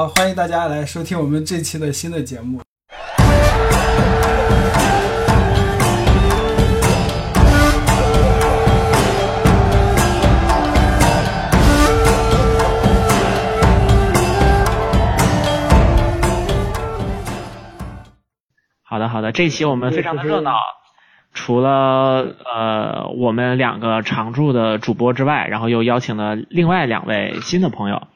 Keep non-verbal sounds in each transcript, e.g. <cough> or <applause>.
好，欢迎大家来收听我们这期的新的节目。好的，好的，这期我们非常的热闹。除了呃我们两个常驻的主播之外，然后又邀请了另外两位新的朋友，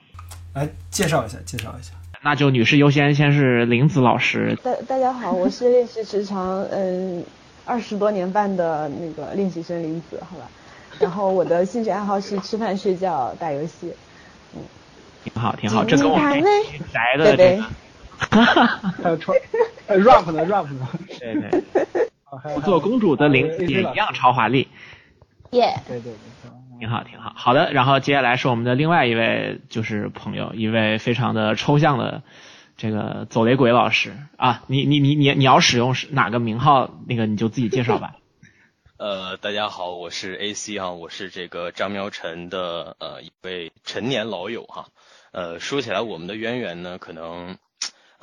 来介绍一下，介绍一下。那就女士优先，先是林子老师。大大家好，我是练习时长嗯二十多年半的那个练习生林子，好吧。然后我的兴趣爱好是吃饭、睡觉、打游戏。嗯，挺好，挺好，这跟我们宅的这个。还有穿 rap 呢，rap 呢。对对。做公主的林子也一样超华丽，耶，对对对，挺好挺好。好的，然后接下来是我们的另外一位就是朋友，一位非常的抽象的这个走雷鬼老师啊，你你你你你要使用是哪个名号，那个你就自己介绍吧。呃，大家好，我是 AC 哈，我是这个张苗晨的呃一位陈年老友哈。呃，说起来我们的渊源呢，可能。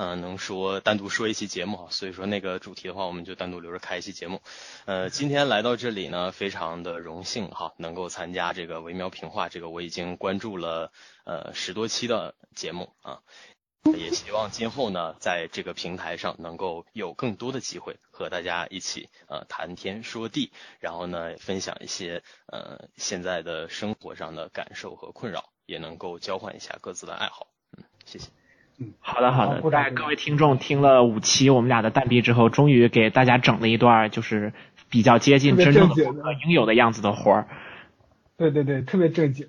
嗯，能说单独说一期节目哈，所以说那个主题的话，我们就单独留着开一期节目。呃，今天来到这里呢，非常的荣幸哈，能够参加这个维苗评话，这个我已经关注了呃十多期的节目啊，也希望今后呢，在这个平台上能够有更多的机会和大家一起呃谈天说地，然后呢分享一些呃现在的生活上的感受和困扰，也能够交换一下各自的爱好。嗯，谢谢。好的，好的。在各位听众听了五期我们俩的蛋逼之后，终于给大家整了一段就是比较接近真正的应有的样子的活儿。对对对，特别正经，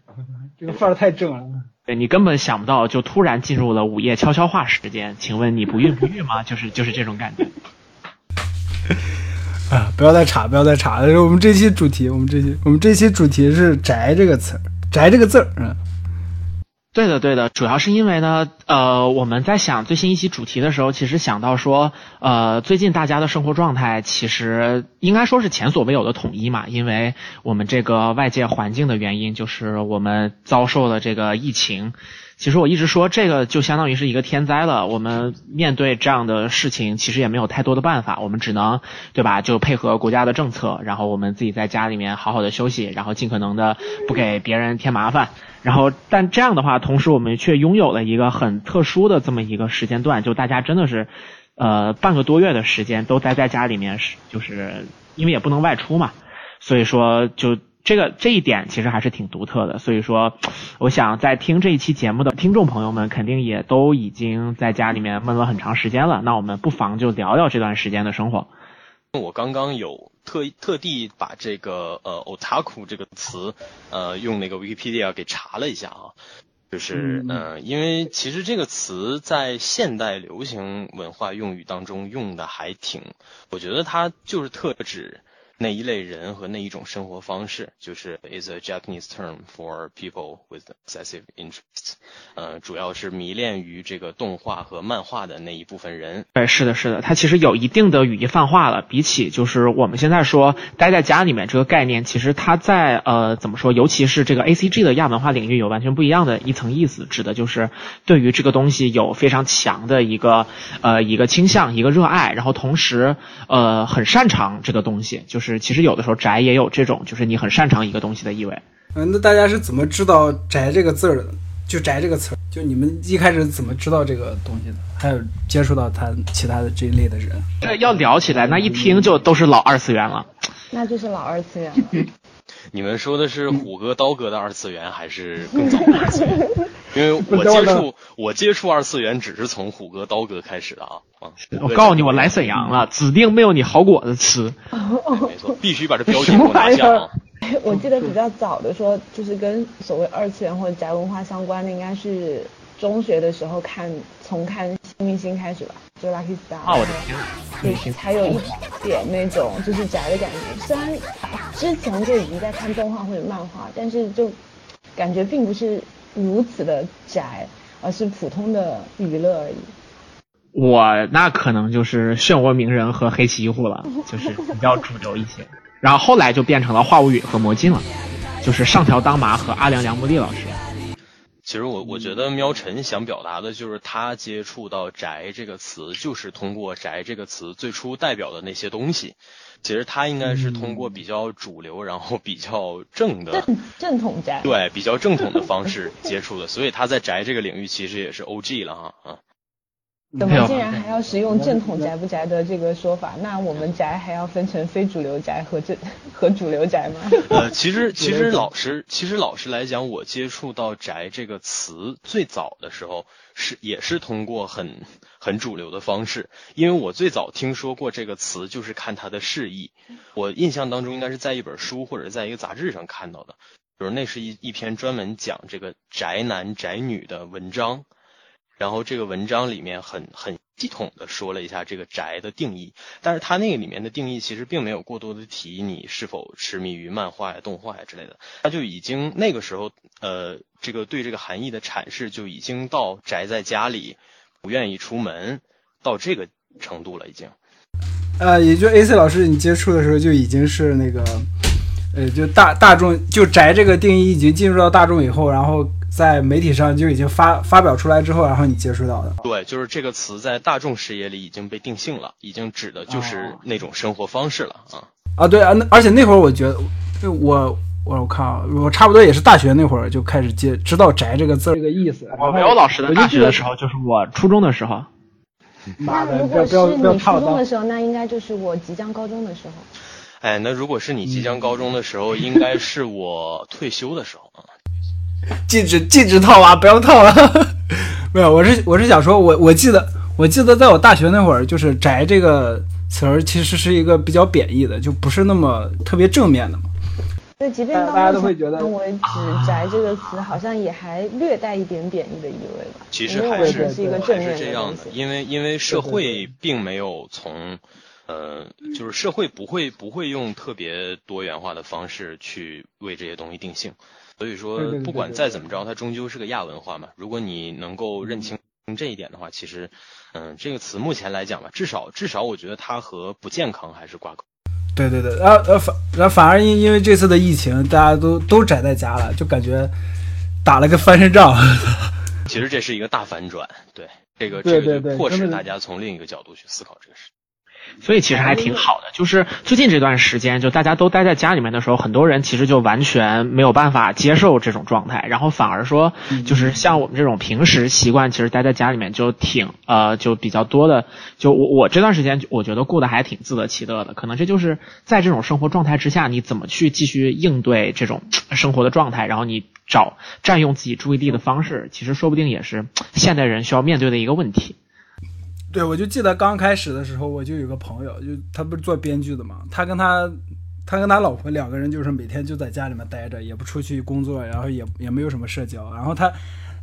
这个范儿太正了。对你根本想不到，就突然进入了午夜悄悄话时间。请问你不孕不育吗？<laughs> 就是就是这种感觉。<laughs> 啊，不要再查，不要再查。我们这期主题，我们这期我们这期主题是“宅”这个词儿，“宅”这个字儿，嗯。对的，对的，主要是因为呢，呃，我们在想最新一期主题的时候，其实想到说，呃，最近大家的生活状态其实应该说是前所未有的统一嘛，因为我们这个外界环境的原因，就是我们遭受了这个疫情。其实我一直说，这个就相当于是一个天灾了。我们面对这样的事情，其实也没有太多的办法，我们只能，对吧？就配合国家的政策，然后我们自己在家里面好好的休息，然后尽可能的不给别人添麻烦。然后，但这样的话，同时我们却拥有了一个很特殊的这么一个时间段，就大家真的是，呃，半个多月的时间都待在家里面，是就是因为也不能外出嘛，所以说就。这个这一点其实还是挺独特的，所以说，我想在听这一期节目的听众朋友们，肯定也都已经在家里面闷了很长时间了。那我们不妨就聊聊这段时间的生活。我刚刚有特特地把这个呃 “otaku” 这个词，呃，用那个 Wikipedia 给查了一下啊，就是嗯，因为其实这个词在现代流行文化用语当中用的还挺，我觉得它就是特指。那一类人和那一种生活方式，就是 is a Japanese term for people with excessive interest，呃，主要是迷恋于这个动画和漫画的那一部分人。哎，是的，是的，它其实有一定的语义泛化了。比起就是我们现在说待在家里面这个概念，其实它在呃怎么说，尤其是这个 A C G 的亚文化领域有完全不一样的一层意思，指的就是对于这个东西有非常强的一个呃一个倾向，一个热爱，然后同时呃很擅长这个东西，就是。其实有的时候宅也有这种，就是你很擅长一个东西的意味。嗯，那大家是怎么知道“宅”这个字儿的？就“宅”这个词儿，就你们一开始怎么知道这个东西的？还有接触到他其他的这一类的人？这要聊起来，那一听就都是老二次元了。那就是老二次元。你们说的是虎哥、刀哥的二次元，还是 <laughs> 更早的二次元？因为 <laughs> 我接触我接触二次元只是从虎哥、刀哥开始的啊！我告诉你，我来沈阳了，指定没有你好果子吃。没错，必须把这标签给我拿下啊！<laughs> 我记得比较早的说，就是跟所谓二次元或者宅文化相关的，应该是中学的时候看从看新明星开始吧，就 Lucky Star。啊，我的天！对，才有一点那种就是宅的感觉。虽然之前就已经在看动画或者漫画，但是就感觉并不是。如此的宅，而是普通的娱乐而已。我那可能就是漩涡鸣人和黑崎一护了，就是比较主流一些。然后后来就变成了话物语和魔镜了，就是上条当麻和阿良良木利老师。其实我我觉得喵晨想表达的就是他接触到“宅”这个词，就是通过“宅”这个词最初代表的那些东西。其实他应该是通过比较主流，然后比较正的正正统宅，对比较正统的方式接触的，所以他在宅这个领域其实也是 O.G. 了哈啊。怎么竟然还要使用正统宅不宅的这个说法？那我们宅还要分成非主流宅和正和主流宅吗？呃，其实 <laughs> 其实老实其实老实来讲，我接触到宅这个词最早的时候是也是通过很很主流的方式，因为我最早听说过这个词就是看它的释义，我印象当中应该是在一本书或者在一个杂志上看到的，比如那是一一篇专门讲这个宅男宅女的文章。然后这个文章里面很很系统的说了一下这个宅的定义，但是它那个里面的定义其实并没有过多的提你是否痴迷于漫画呀、动画呀之类的，他就已经那个时候呃这个对这个含义的阐释就已经到宅在家里不愿意出门到这个程度了已经。呃，也就 A C 老师你接触的时候就已经是那个呃就大大众就宅这个定义已经进入到大众以后，然后。在媒体上就已经发发表出来之后，然后你接触到的。对，就是这个词在大众视野里已经被定性了，已经指的就是那种生活方式了啊。啊，对啊，那而且那会儿我觉得，我我我看啊，我差不多也是大学那会儿就开始接知道“宅”这个字这个意思。我没有老师的大学的时候，就是我初中的时候。那如果是你初中的时候，那应该就是我即将高中的时候。哎，那如果是你即将高中的时候，<laughs> 应该是我退休的时候啊。禁止禁止套娃，不要套了。<laughs> 没有，我是我是想说，我我记得我记得在我大学那会儿，就是“宅”这个词儿其实是一个比较贬义的，就不是那么特别正面的嘛。对，即便到目前为止，“宅”这个词好像也还略带一点贬义的意味吧。其实还是是一个正面的这样的，因为因为社会并没有从呃，就是社会不会不会用特别多元化的方式去为这些东西定性。所以说，不管再怎么着，它终究是个亚文化嘛。如果你能够认清这一点的话，其实，嗯，这个词目前来讲吧，至少至少我觉得它和不健康还是挂钩。对对对，然后呃反然后反而因因为这次的疫情，大家都都宅在家了，就感觉打了个翻身仗。<laughs> 其实这是一个大反转，对这个这个就迫使大家从另一个角度去思考这个事。所以其实还挺好的，就是最近这段时间，就大家都待在家里面的时候，很多人其实就完全没有办法接受这种状态，然后反而说，就是像我们这种平时习惯其实待在家里面就挺呃就比较多的，就我我这段时间我觉得过得还挺自得其乐的，可能这就是在这种生活状态之下，你怎么去继续应对这种生活的状态，然后你找占用自己注意力的方式，其实说不定也是现代人需要面对的一个问题。对，我就记得刚开始的时候，我就有个朋友，就他不是做编剧的嘛，他跟他，他跟他老婆两个人就是每天就在家里面待着，也不出去工作，然后也也没有什么社交。然后他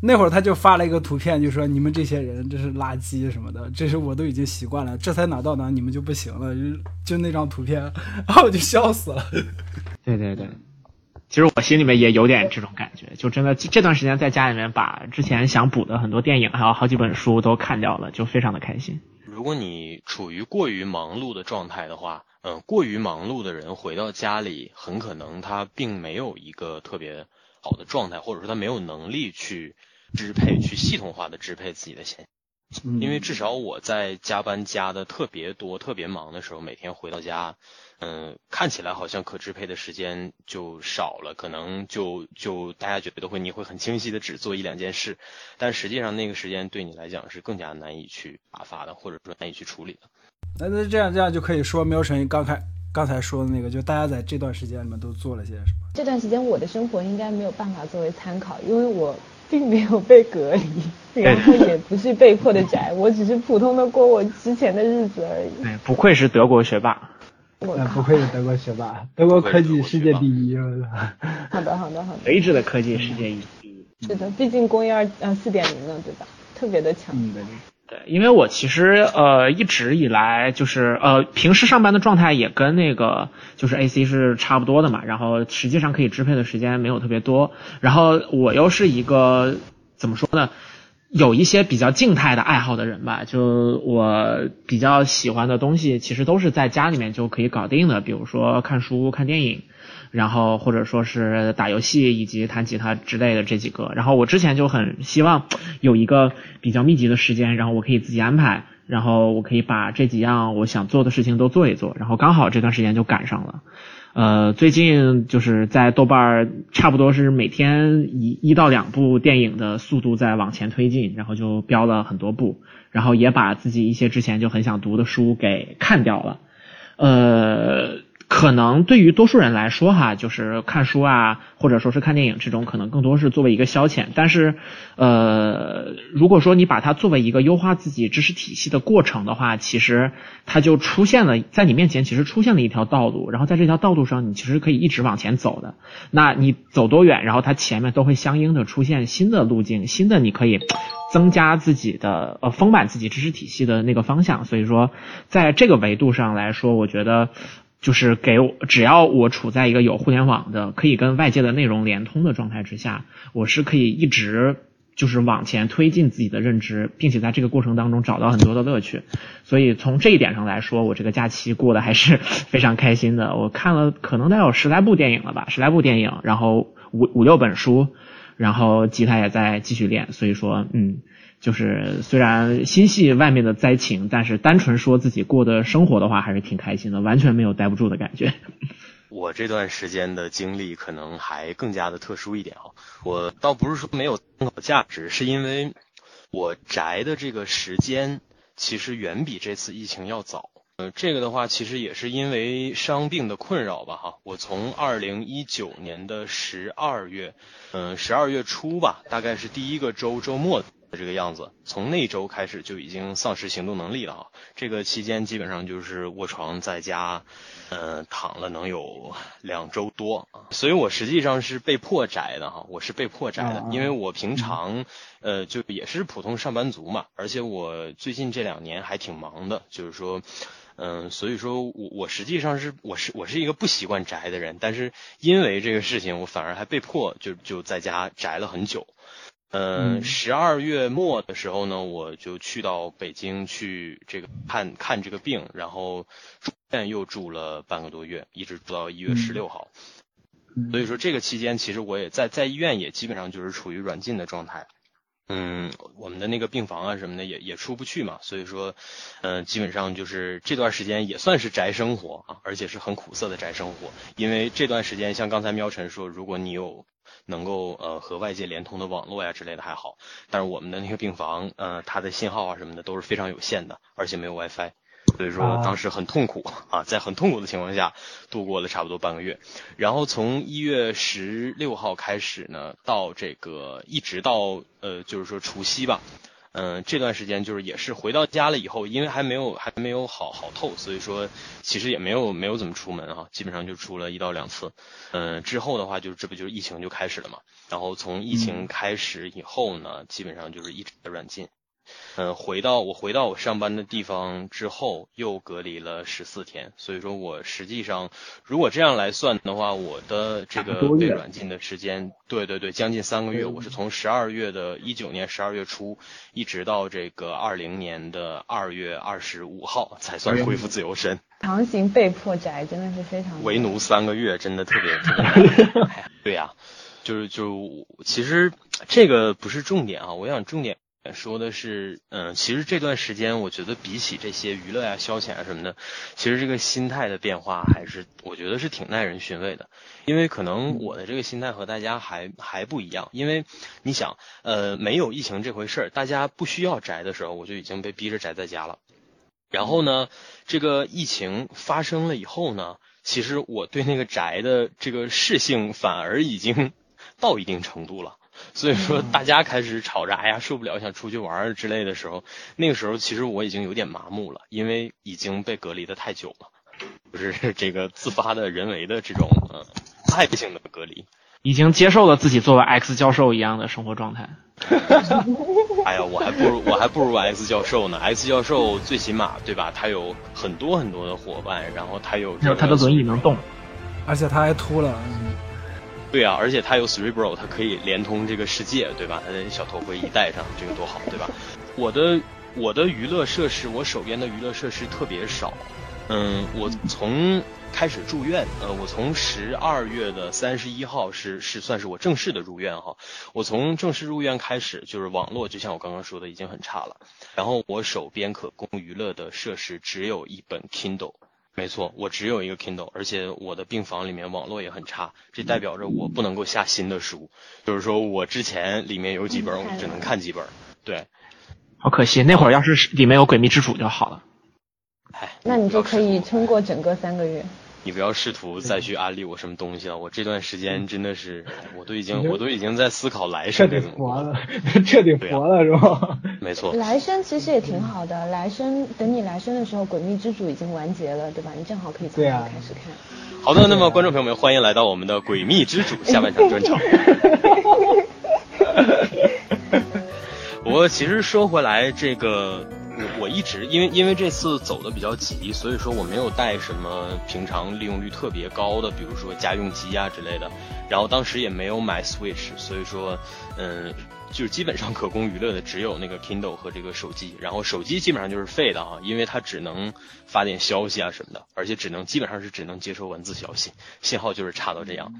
那会儿他就发了一个图片，就说你们这些人这是垃圾什么的，这是我都已经习惯了，这才哪到哪你们就不行了，就就那张图片，<laughs> 然后我就笑死了。对 <laughs> 对对。其实我心里面也有点这种感觉，就真的这段时间在家里面把之前想补的很多电影还有好几本书都看掉了，就非常的开心。如果你处于过于忙碌的状态的话，嗯，过于忙碌的人回到家里，很可能他并没有一个特别好的状态，或者说他没有能力去支配、去系统化的支配自己的闲。因为至少我在加班加的特别多、特别忙的时候，每天回到家。嗯，看起来好像可支配的时间就少了，可能就就大家觉得会你会很清晰的只做一两件事，但实际上那个时间对你来讲是更加难以去打发的，或者说难以去处理的。那那这样这样就可以说，喵晨刚开刚才说的那个，就大家在这段时间里面都做了些什么？这段时间我的生活应该没有办法作为参考，因为我并没有被隔离，然后也不是被迫的宅，我只是普通的过我之前的日子而已。对，不愧是德国学霸。那不愧是德国学霸，<laughs> 德国科技世界第一。<laughs> 好的，好的，好的。垂直的科技世界第一。是的，毕竟工业二呃四点零了，对吧？特别的强。对对，因为我其实呃一直以来就是呃平时上班的状态也跟那个就是 AC 是差不多的嘛，然后实际上可以支配的时间没有特别多，然后我又是一个怎么说呢？有一些比较静态的爱好的人吧，就我比较喜欢的东西，其实都是在家里面就可以搞定的，比如说看书、看电影，然后或者说是打游戏以及弹吉他之类的这几个。然后我之前就很希望有一个比较密集的时间，然后我可以自己安排，然后我可以把这几样我想做的事情都做一做。然后刚好这段时间就赶上了。呃，最近就是在豆瓣儿差不多是每天一一到两部电影的速度在往前推进，然后就标了很多部，然后也把自己一些之前就很想读的书给看掉了。呃。可能对于多数人来说，哈，就是看书啊，或者说是看电影这种，可能更多是作为一个消遣。但是，呃，如果说你把它作为一个优化自己知识体系的过程的话，其实它就出现了在你面前，其实出现了一条道路。然后在这条道路上，你其实可以一直往前走的。那你走多远，然后它前面都会相应的出现新的路径，新的你可以增加自己的呃丰满自己知识体系的那个方向。所以说，在这个维度上来说，我觉得。就是给我，只要我处在一个有互联网的，可以跟外界的内容连通的状态之下，我是可以一直就是往前推进自己的认知，并且在这个过程当中找到很多的乐趣。所以从这一点上来说，我这个假期过得还是非常开心的。我看了可能得有十来部电影了吧，十来部电影，然后五五六本书，然后吉他也在继续练。所以说，嗯。就是虽然心系外面的灾情，但是单纯说自己过的生活的话，还是挺开心的，完全没有待不住的感觉。我这段时间的经历可能还更加的特殊一点啊，我倒不是说没有参考价值，是因为我宅的这个时间其实远比这次疫情要早。呃，这个的话其实也是因为伤病的困扰吧，哈，我从二零一九年的十二月，嗯，十二月初吧，大概是第一个周周末。这个样子，从那周开始就已经丧失行动能力了哈。这个期间基本上就是卧床在家，嗯，躺了能有两周多啊。所以我实际上是被迫宅的哈，我是被迫宅的，因为我平常呃就也是普通上班族嘛，而且我最近这两年还挺忙的，就是说，嗯，所以说我我实际上是我是我是一个不习惯宅的人，但是因为这个事情，我反而还被迫就就在家宅了很久。嗯，十二月末的时候呢，我就去到北京去这个看看这个病，然后住院又住了半个多月，一直住到一月十六号。所以说这个期间，其实我也在在医院也基本上就是处于软禁的状态。嗯，我们的那个病房啊什么的也也出不去嘛，所以说，嗯，基本上就是这段时间也算是宅生活啊，而且是很苦涩的宅生活。因为这段时间，像刚才喵晨说，如果你有。能够呃和外界连通的网络呀之类的还好，但是我们的那个病房呃它的信号啊什么的都是非常有限的，而且没有 WiFi，所以说当时很痛苦啊，在很痛苦的情况下度过了差不多半个月，然后从一月十六号开始呢，到这个一直到呃就是说除夕吧。嗯，这段时间就是也是回到家了以后，因为还没有还没有好好透，所以说其实也没有没有怎么出门哈，基本上就出了一到两次。嗯，之后的话就这不就是疫情就开始了嘛，然后从疫情开始以后呢，基本上就是一直在软禁。嗯，回到我回到我上班的地方之后，又隔离了十四天，所以说我实际上如果这样来算的话，我的这个被软禁的时间，对对对，将近三个月。我是从十二月的一九年十二月初，一直到这个二零年的二月二十五号才算恢复自由身。强行被迫宅真的是非常为奴三个月，真的特别特别。<laughs> 对呀，就是就其实这个不是重点啊，我想重点。说的是，嗯，其实这段时间，我觉得比起这些娱乐呀、消遣啊什么的，其实这个心态的变化还是，我觉得是挺耐人寻味的。因为可能我的这个心态和大家还还不一样。因为你想，呃，没有疫情这回事儿，大家不需要宅的时候，我就已经被逼着宅在家了。然后呢，这个疫情发生了以后呢，其实我对那个宅的这个适性反而已经 <laughs> 到一定程度了。所以说，大家开始吵着，哎呀，受不了，想出去玩之类的时候，那个时候其实我已经有点麻木了，因为已经被隔离的太久了，就是 <laughs> 这个自发的人为的这种呃爱性的隔离，已经接受了自己作为 X 教授一样的生活状态。<laughs> 哎呀，我还不如我还不如 X 教授呢，X 教授最起码对吧？他有很多很多的伙伴，然后他有他的轮椅能动，而且他还秃了。对啊，而且它有 Cerebro，它可以连通这个世界，对吧？它的小头盔一戴上，这个多好，对吧？我的我的娱乐设施，我手边的娱乐设施特别少，嗯，我从开始住院，呃，我从十二月的三十一号是是算是我正式的入院哈。我从正式入院开始，就是网络就像我刚刚说的已经很差了。然后我手边可供娱乐的设施只有一本 Kindle，没错，我只有一个 Kindle，而且我的病房里面网络也很差，这代表着我不能够下新的书，就是说我之前里面有几本，我只能看几本。对，好可惜，那会儿要是里面有《诡秘之主》就好了。哎，那你就可以撑过整个三个月。你不要试图再去安利我什么东西了，我这段时间真的是，我都已经，我都已经在思考来生 <laughs> 彻底活了，彻底活了是吧？没错。来生其实也挺好的，来生等你来生的时候，《诡秘之主》已经完结了，对吧？你正好可以从头开始看。好的，那么观众朋友们，欢迎来到我们的《诡秘之主》下半场专场。不过其实说回来，这个。我我一直因为因为这次走的比较急，所以说我没有带什么平常利用率特别高的，比如说家用机啊之类的。然后当时也没有买 Switch，所以说，嗯，就是基本上可供娱乐的只有那个 Kindle 和这个手机。然后手机基本上就是废的啊，因为它只能发点消息啊什么的，而且只能基本上是只能接收文字消息，信号就是差到这样。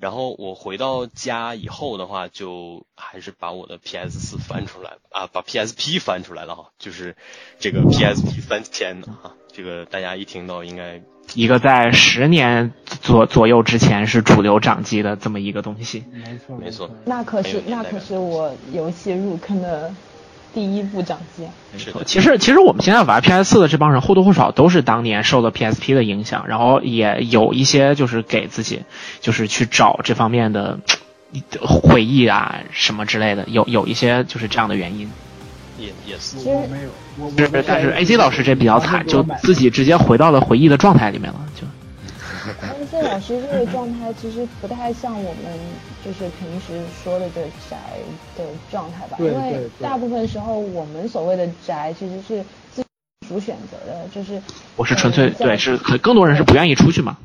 然后我回到家以后的话，就还是把我的 PS 四翻出来啊，把 PSP 翻出来了哈，就是这个 PSP 三千的哈，这个大家一听到应该一个在十年左左右之前是主流掌机的这么一个东西，没错没错，那可是那可是我游戏入坑的。第一部掌机，是其实其实我们现在玩 PS 四的这帮人或多或少都是当年受了 PSP 的影响，然后也有一些就是给自己就是去找这方面的 <tsk> 回忆啊什么之类的，有有一些就是这样的原因。也也是，我没有，我是但是 AC 老师这比较惨，就自己直接回到了回忆的状态里面了，就。AC 老师这个状态其实不太像我们就是平时说的这个宅的状态吧，因为大部分时候我们所谓的宅其实是自主选择的，就是我是纯粹对是很更多人是不愿意出去嘛，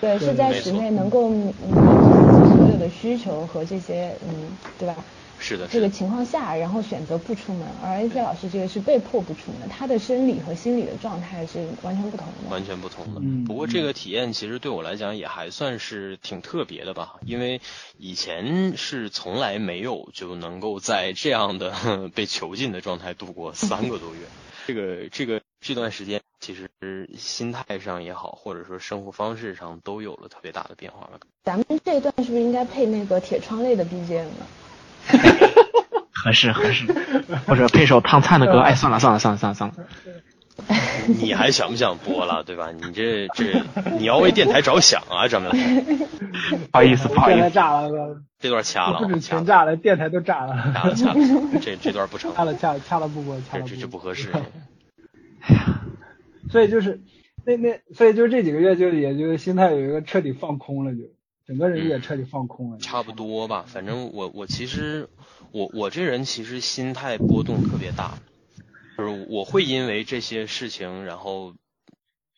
对，是在室内能够满足自己所有的需求和这些嗯，对吧？是的，这个情况下，然后选择不出门，而 A C 老师这个是被迫不出门，他的生理和心理的状态是完全不同的，完全不同的。不过这个体验其实对我来讲也还算是挺特别的吧，因为以前是从来没有就能够在这样的 <laughs> 被囚禁的状态度过三个多月。<laughs> 这个这个这段时间，其实心态上也好，或者说生活方式上都有了特别大的变化了。咱们这段是不是应该配那个铁窗类的 BGM 呢？<laughs> 合适合适，或者配首汤灿的歌。哎，算了算了算了算了算了。<laughs> 你还想不想播了，对吧？你这这你要为电台着想啊，张明。不好意思不好意思。炸了，这段掐了。不止全炸了，电台都炸了。掐了掐了，这这段不成。掐了掐了掐了不播，掐了。这这不合适。<laughs> 哎呀，所以就是那那所以就这几个月就也就心态有一个彻底放空了就。整个人也彻底放空了，差不多吧。反正我我其实我我这人其实心态波动特别大，就是我会因为这些事情，然后。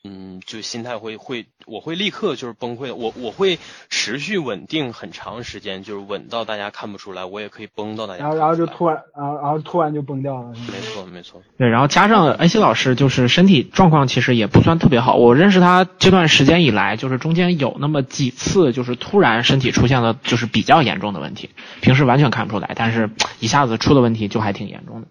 嗯，就心态会会，我会立刻就是崩溃的。我我会持续稳定很长时间，就是稳到大家看不出来，我也可以崩到大家。然后然后就突然，然后然后突然就崩掉了。没错没错。对，然后加上恩熙老师就是身体状况其实也不算特别好。我认识他这段时间以来，就是中间有那么几次，就是突然身体出现了就是比较严重的问题，平时完全看不出来，但是一下子出的问题就还挺严重的。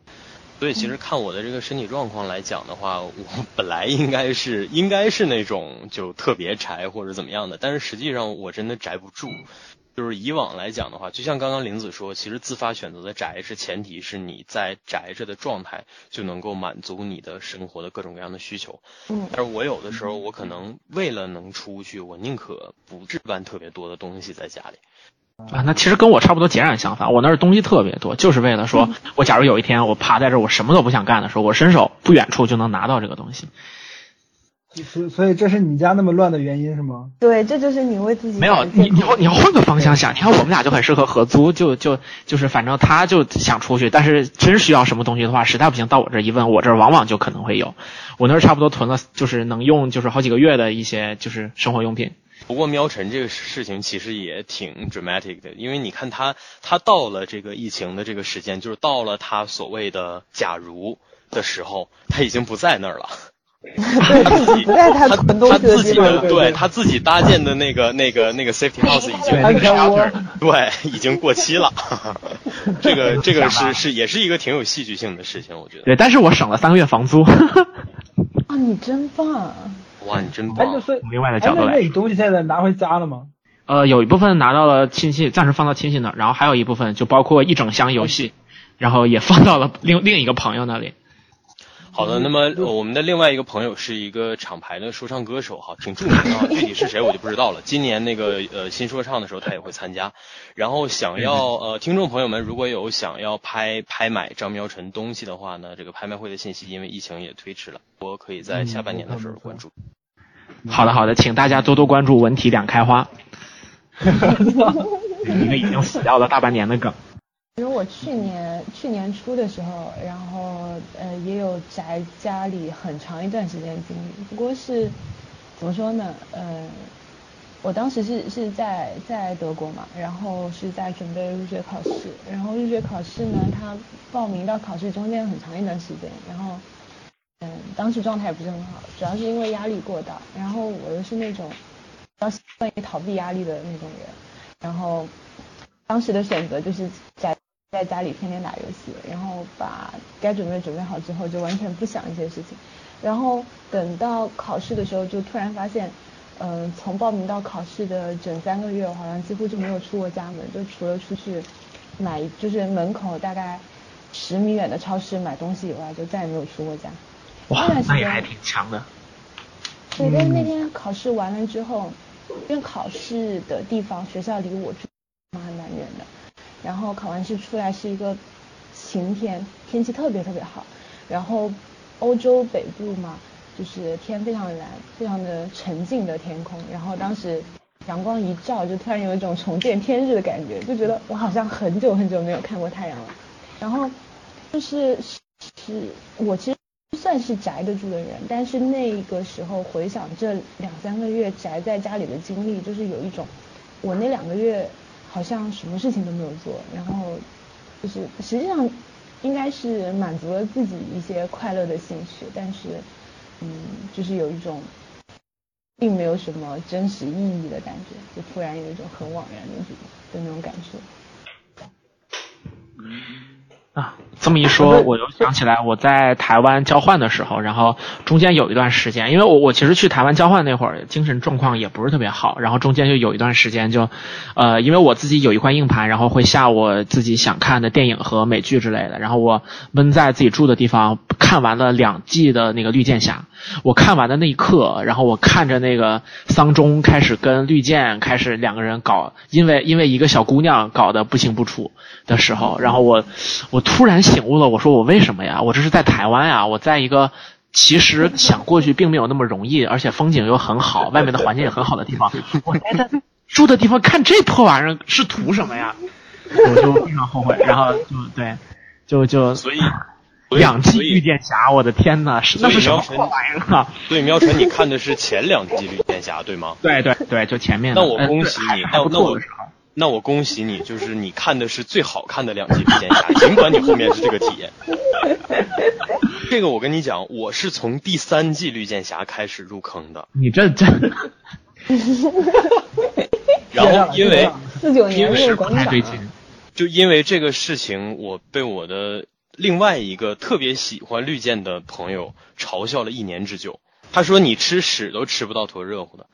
所以其实看我的这个身体状况来讲的话，我 <laughs> 本来应该是应该是那种就特别宅或者怎么样的，但是实际上我真的宅不住。就是以往来讲的话，就像刚刚林子说，其实自发选择的宅是前提是你在宅着的状态就能够满足你的生活的各种各样的需求。嗯。但是我有的时候我可能为了能出去，我宁可不置办特别多的东西在家里。啊，那其实跟我差不多截然相反。我那儿东西特别多，就是为了说，我假如有一天我趴在这儿，我什么都不想干的时候，我伸手不远处就能拿到这个东西。所所以这是你家那么乱的原因是吗？对，这就是你为自己没有你你要你要换个方向想，你看我们俩就很适合合租，就就就是反正他就想出去，但是真需要什么东西的话，实在不行到我这一问，我这往往就可能会有。我那儿差不多囤了，就是能用就是好几个月的一些就是生活用品。不过喵晨这个事情其实也挺 dramatic 的，因为你看他他到了这个疫情的这个时间，就是到了他所谓的假如的时候，他已经不在那儿了。他，自己不在他囤东西的地方，对他自己搭建的那个那个那个 safety house 已经那个 shelter 对已经过期了。<laughs> 这个 <laughs> 这个是是也是一个挺有戏剧性的事情，我觉得。对，但是我省了三个月房租。<laughs> 啊，你真棒！哇，你真棒哎，棒就！是从另外的哎，角度来那那你东西现在拿回家了吗？呃，有一部分拿到了亲戚，暂时放到亲戚那儿，然后还有一部分就包括一整箱游戏，然后也放到了另另一个朋友那里。好的，那么呃我们的另外一个朋友是一个厂牌的说唱歌手哈，<laughs> 挺著名的 <laughs> 啊，具体是谁我就不知道了。今年那个呃新说唱的时候他也会参加，然后想要呃听众朋友们如果有想要拍拍买张苗晨东西的话呢，这个拍卖会的信息因为疫情也推迟了，我可以在下半年的时候关注。好的，好的，请大家多多关注文体两开花，<laughs> 一个已经死掉了大半年的梗。其实我去年去年初的时候，然后呃也有宅家里很长一段时间的经历，不过是怎么说呢？呃，我当时是是在在德国嘛，然后是在准备入学考试，然后入学考试呢，他报名到考试中间很长一段时间，然后嗯当时状态也不是很好，主要是因为压力过大，然后我又是那种比较习惯于逃避压力的那种人，然后当时的选择就是宅在家里天天打游戏，然后把该准备准备好之后，就完全不想一些事情。然后等到考试的时候，就突然发现，嗯、从报名到考试的整三个月，我好像几乎就没有出过家门，就除了出去买，就是门口大概十米远的超市买东西以外，就再也没有出过家。哇那段，时间那也还挺强的。对，但是那天考试完了之后，因为考试的地方学校离我住还蛮远的，然后考完试出来是一个晴天，天气特别特别好，然后欧洲北部嘛，就是天非常蓝，非常的沉静的天空，然后当时阳光一照，就突然有一种重见天日的感觉，就觉得我好像很久很久没有看过太阳了，然后就是是我其实算是宅得住的人，但是那个时候回想这两三个月宅在家里的经历，就是有一种我那两个月好像什么事情都没有做，然后就是实际上应该是满足了自己一些快乐的兴趣，但是嗯，就是有一种并没有什么真实意义的感觉，就突然有一种很惘然的的那种感受。啊，这么一说，我又想起来我在台湾交换的时候，然后中间有一段时间，因为我我其实去台湾交换那会儿精神状况也不是特别好，然后中间就有一段时间就，呃，因为我自己有一块硬盘，然后会下我自己想看的电影和美剧之类的，然后我闷在自己住的地方看完了两季的那个绿箭侠，我看完的那一刻，然后我看着那个桑中开始跟绿箭开始两个人搞，因为因为一个小姑娘搞得不清不楚的时候，然后我我突然醒悟了，我说我为什么呀？我这是在台湾呀，我在一个其实 <laughs> 想过去并没有那么容易，而且风景又很好，<laughs> 外面的环境也很好的地方，<laughs> 我在这住的地方看这破玩意儿是图什么呀？我就非常后悔，然后就对，就就所以，两季绿箭侠，我的天呐，是那是什么破玩意儿啊？所以喵晨，你看的是前两季绿箭侠对吗？对对对，就前面的。那我呃恭喜你，那那我。那我恭喜你，就是你看的是最好看的两季绿箭侠，尽管你后面是这个体验。这个我跟你讲，我是从第三季绿箭侠开始入坑的，你这这然后因为 <laughs> 四九年那个不广场太对劲。就因为这个事情，我被我的另外一个特别喜欢绿箭的朋友嘲笑了一年之久。他说你吃屎都吃不到坨热乎的。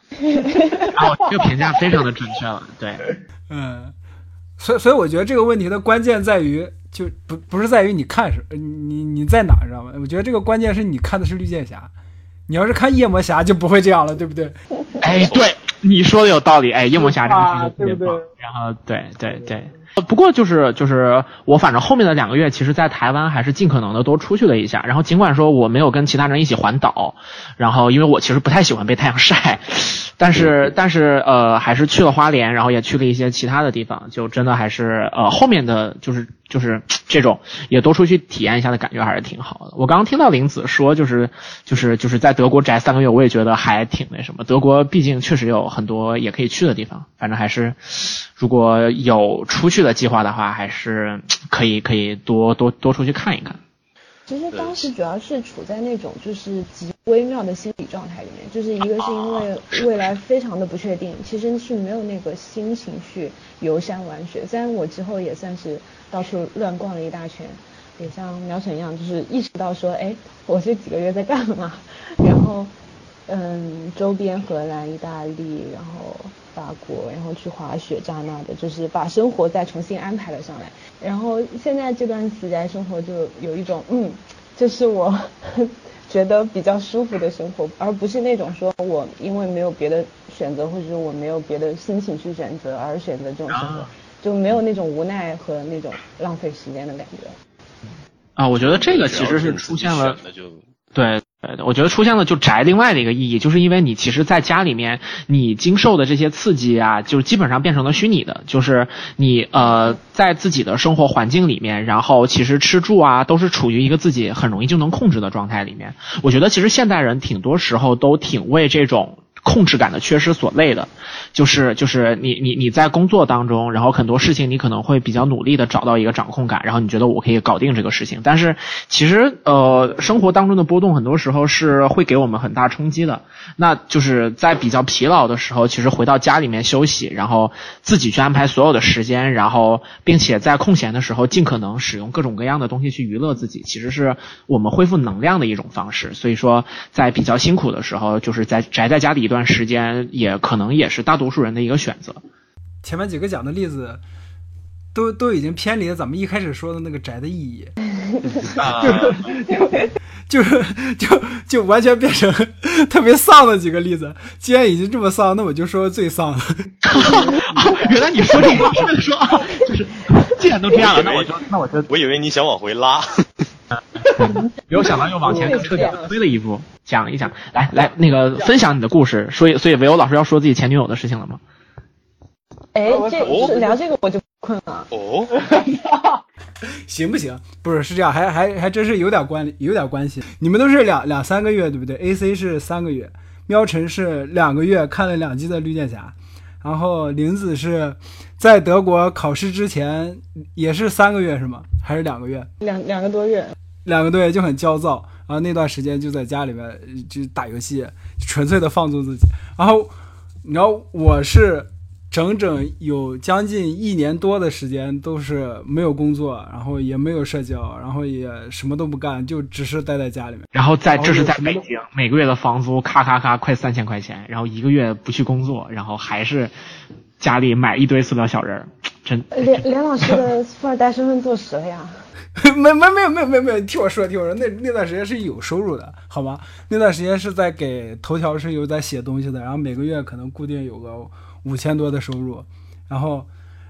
啊，我这个评价非常的准确了，对。嗯，所以所以我觉得这个问题的关键在于，就不不是在于你看什，你你在哪，知道吗？我觉得这个关键是你看的是绿箭侠，你要是看夜魔侠就不会这样了，对不对？哎，对，你说的有道理。哎，夜魔侠这个啊剧特别对不对棒。然后，对对对。呃不过就是就是我反正后面的两个月，其实在台湾还是尽可能的多出去了一下。然后尽管说我没有跟其他人一起环岛，然后因为我其实不太喜欢被太阳晒，但是但是呃还是去了花莲，然后也去了一些其他的地方，就真的还是呃后面的就是就是这种也多出去体验一下的感觉还是挺好的。我刚刚听到林子说就是就是就是在德国宅三个月，我也觉得还挺那什么。德国毕竟确实有很多也可以去的地方，反正还是如果有出去的计划的话，还是可以可以多多多出去看一看。其实当时主要是处在那种就是极微妙的心理状态里面，就是一个是因为未来非常的不确定，其实是没有那个心情绪游山玩水。虽然我之后也算是到处乱逛了一大圈，也像苗晨一样，就是意识到说，哎，我这几个月在干嘛？<laughs> 然后，嗯，周边荷兰、意大利，然后法国，然后去滑雪这那的，就是把生活再重新安排了上来。然后现在这段死宅生活就有一种，嗯，这是我 <laughs> 觉得比较舒服的生活，而不是那种说我因为没有别的选择，或者说我没有别的心情去选择而选择这种生活，就没有那种无奈和那种浪费时间的感觉。啊，我觉得这个其实是出现了，对。对的，我觉得出现了就宅另外的一个意义，就是因为你其实在家里面，你经受的这些刺激啊，就基本上变成了虚拟的，就是你呃在自己的生活环境里面，然后其实吃住啊都是处于一个自己很容易就能控制的状态里面。我觉得其实现代人挺多时候都挺为这种。控制感的缺失所累的，就是就是你你你在工作当中，然后很多事情你可能会比较努力的找到一个掌控感，然后你觉得我可以搞定这个事情，但是其实呃生活当中的波动很多时候是会给我们很大冲击的。那就是在比较疲劳的时候，其实回到家里面休息，然后自己去安排所有的时间，然后并且在空闲的时候尽可能使用各种各样的东西去娱乐自己，其实是我们恢复能量的一种方式。所以说，在比较辛苦的时候，就是在宅在家里。一段时间也可能也是大多数人的一个选择。前面几个讲的例子，都都已经偏离了咱们一开始说的那个宅的意义，<laughs> 就是就就完全变成特别丧的几个例子。既然已经这么丧，那我就说最丧的。<laughs> 原来你说这个是说，就是既然都这样了，那我就那我就我以为你想往回拉。<laughs> 没有想到又往前更彻底的推了一步，讲一讲，来来，那个分享你的故事。所以，所以唯欧老师要说自己前女友的事情了吗？哎，这聊这个我就困了。哦，<laughs> 行不行？不是，是这样，还还还真是有点关有点关系。你们都是两两三个月，对不对？A C 是三个月，喵晨是两个月看了两季的绿箭侠，然后林子是在德国考试之前也是三个月，是吗？还是两个月？两两个多月。两个多月就很焦躁，然后那段时间就在家里面就打游戏，纯粹的放纵自己。然后，你知道我是整整有将近一年多的时间都是没有工作，然后也没有社交，然后也什么都不干，就只是待在家里面。然后在这是在北京，每个月的房租咔咔咔快三千块钱，然后一个月不去工作，然后还是家里买一堆塑料小人儿，真。连连老师的富二代身份坐实了呀。<laughs> 没没没有没有没有没有，听我说听我说，那那段时间是有收入的，好吗？那段时间是在给头条是有在写东西的，然后每个月可能固定有个五千多的收入，然后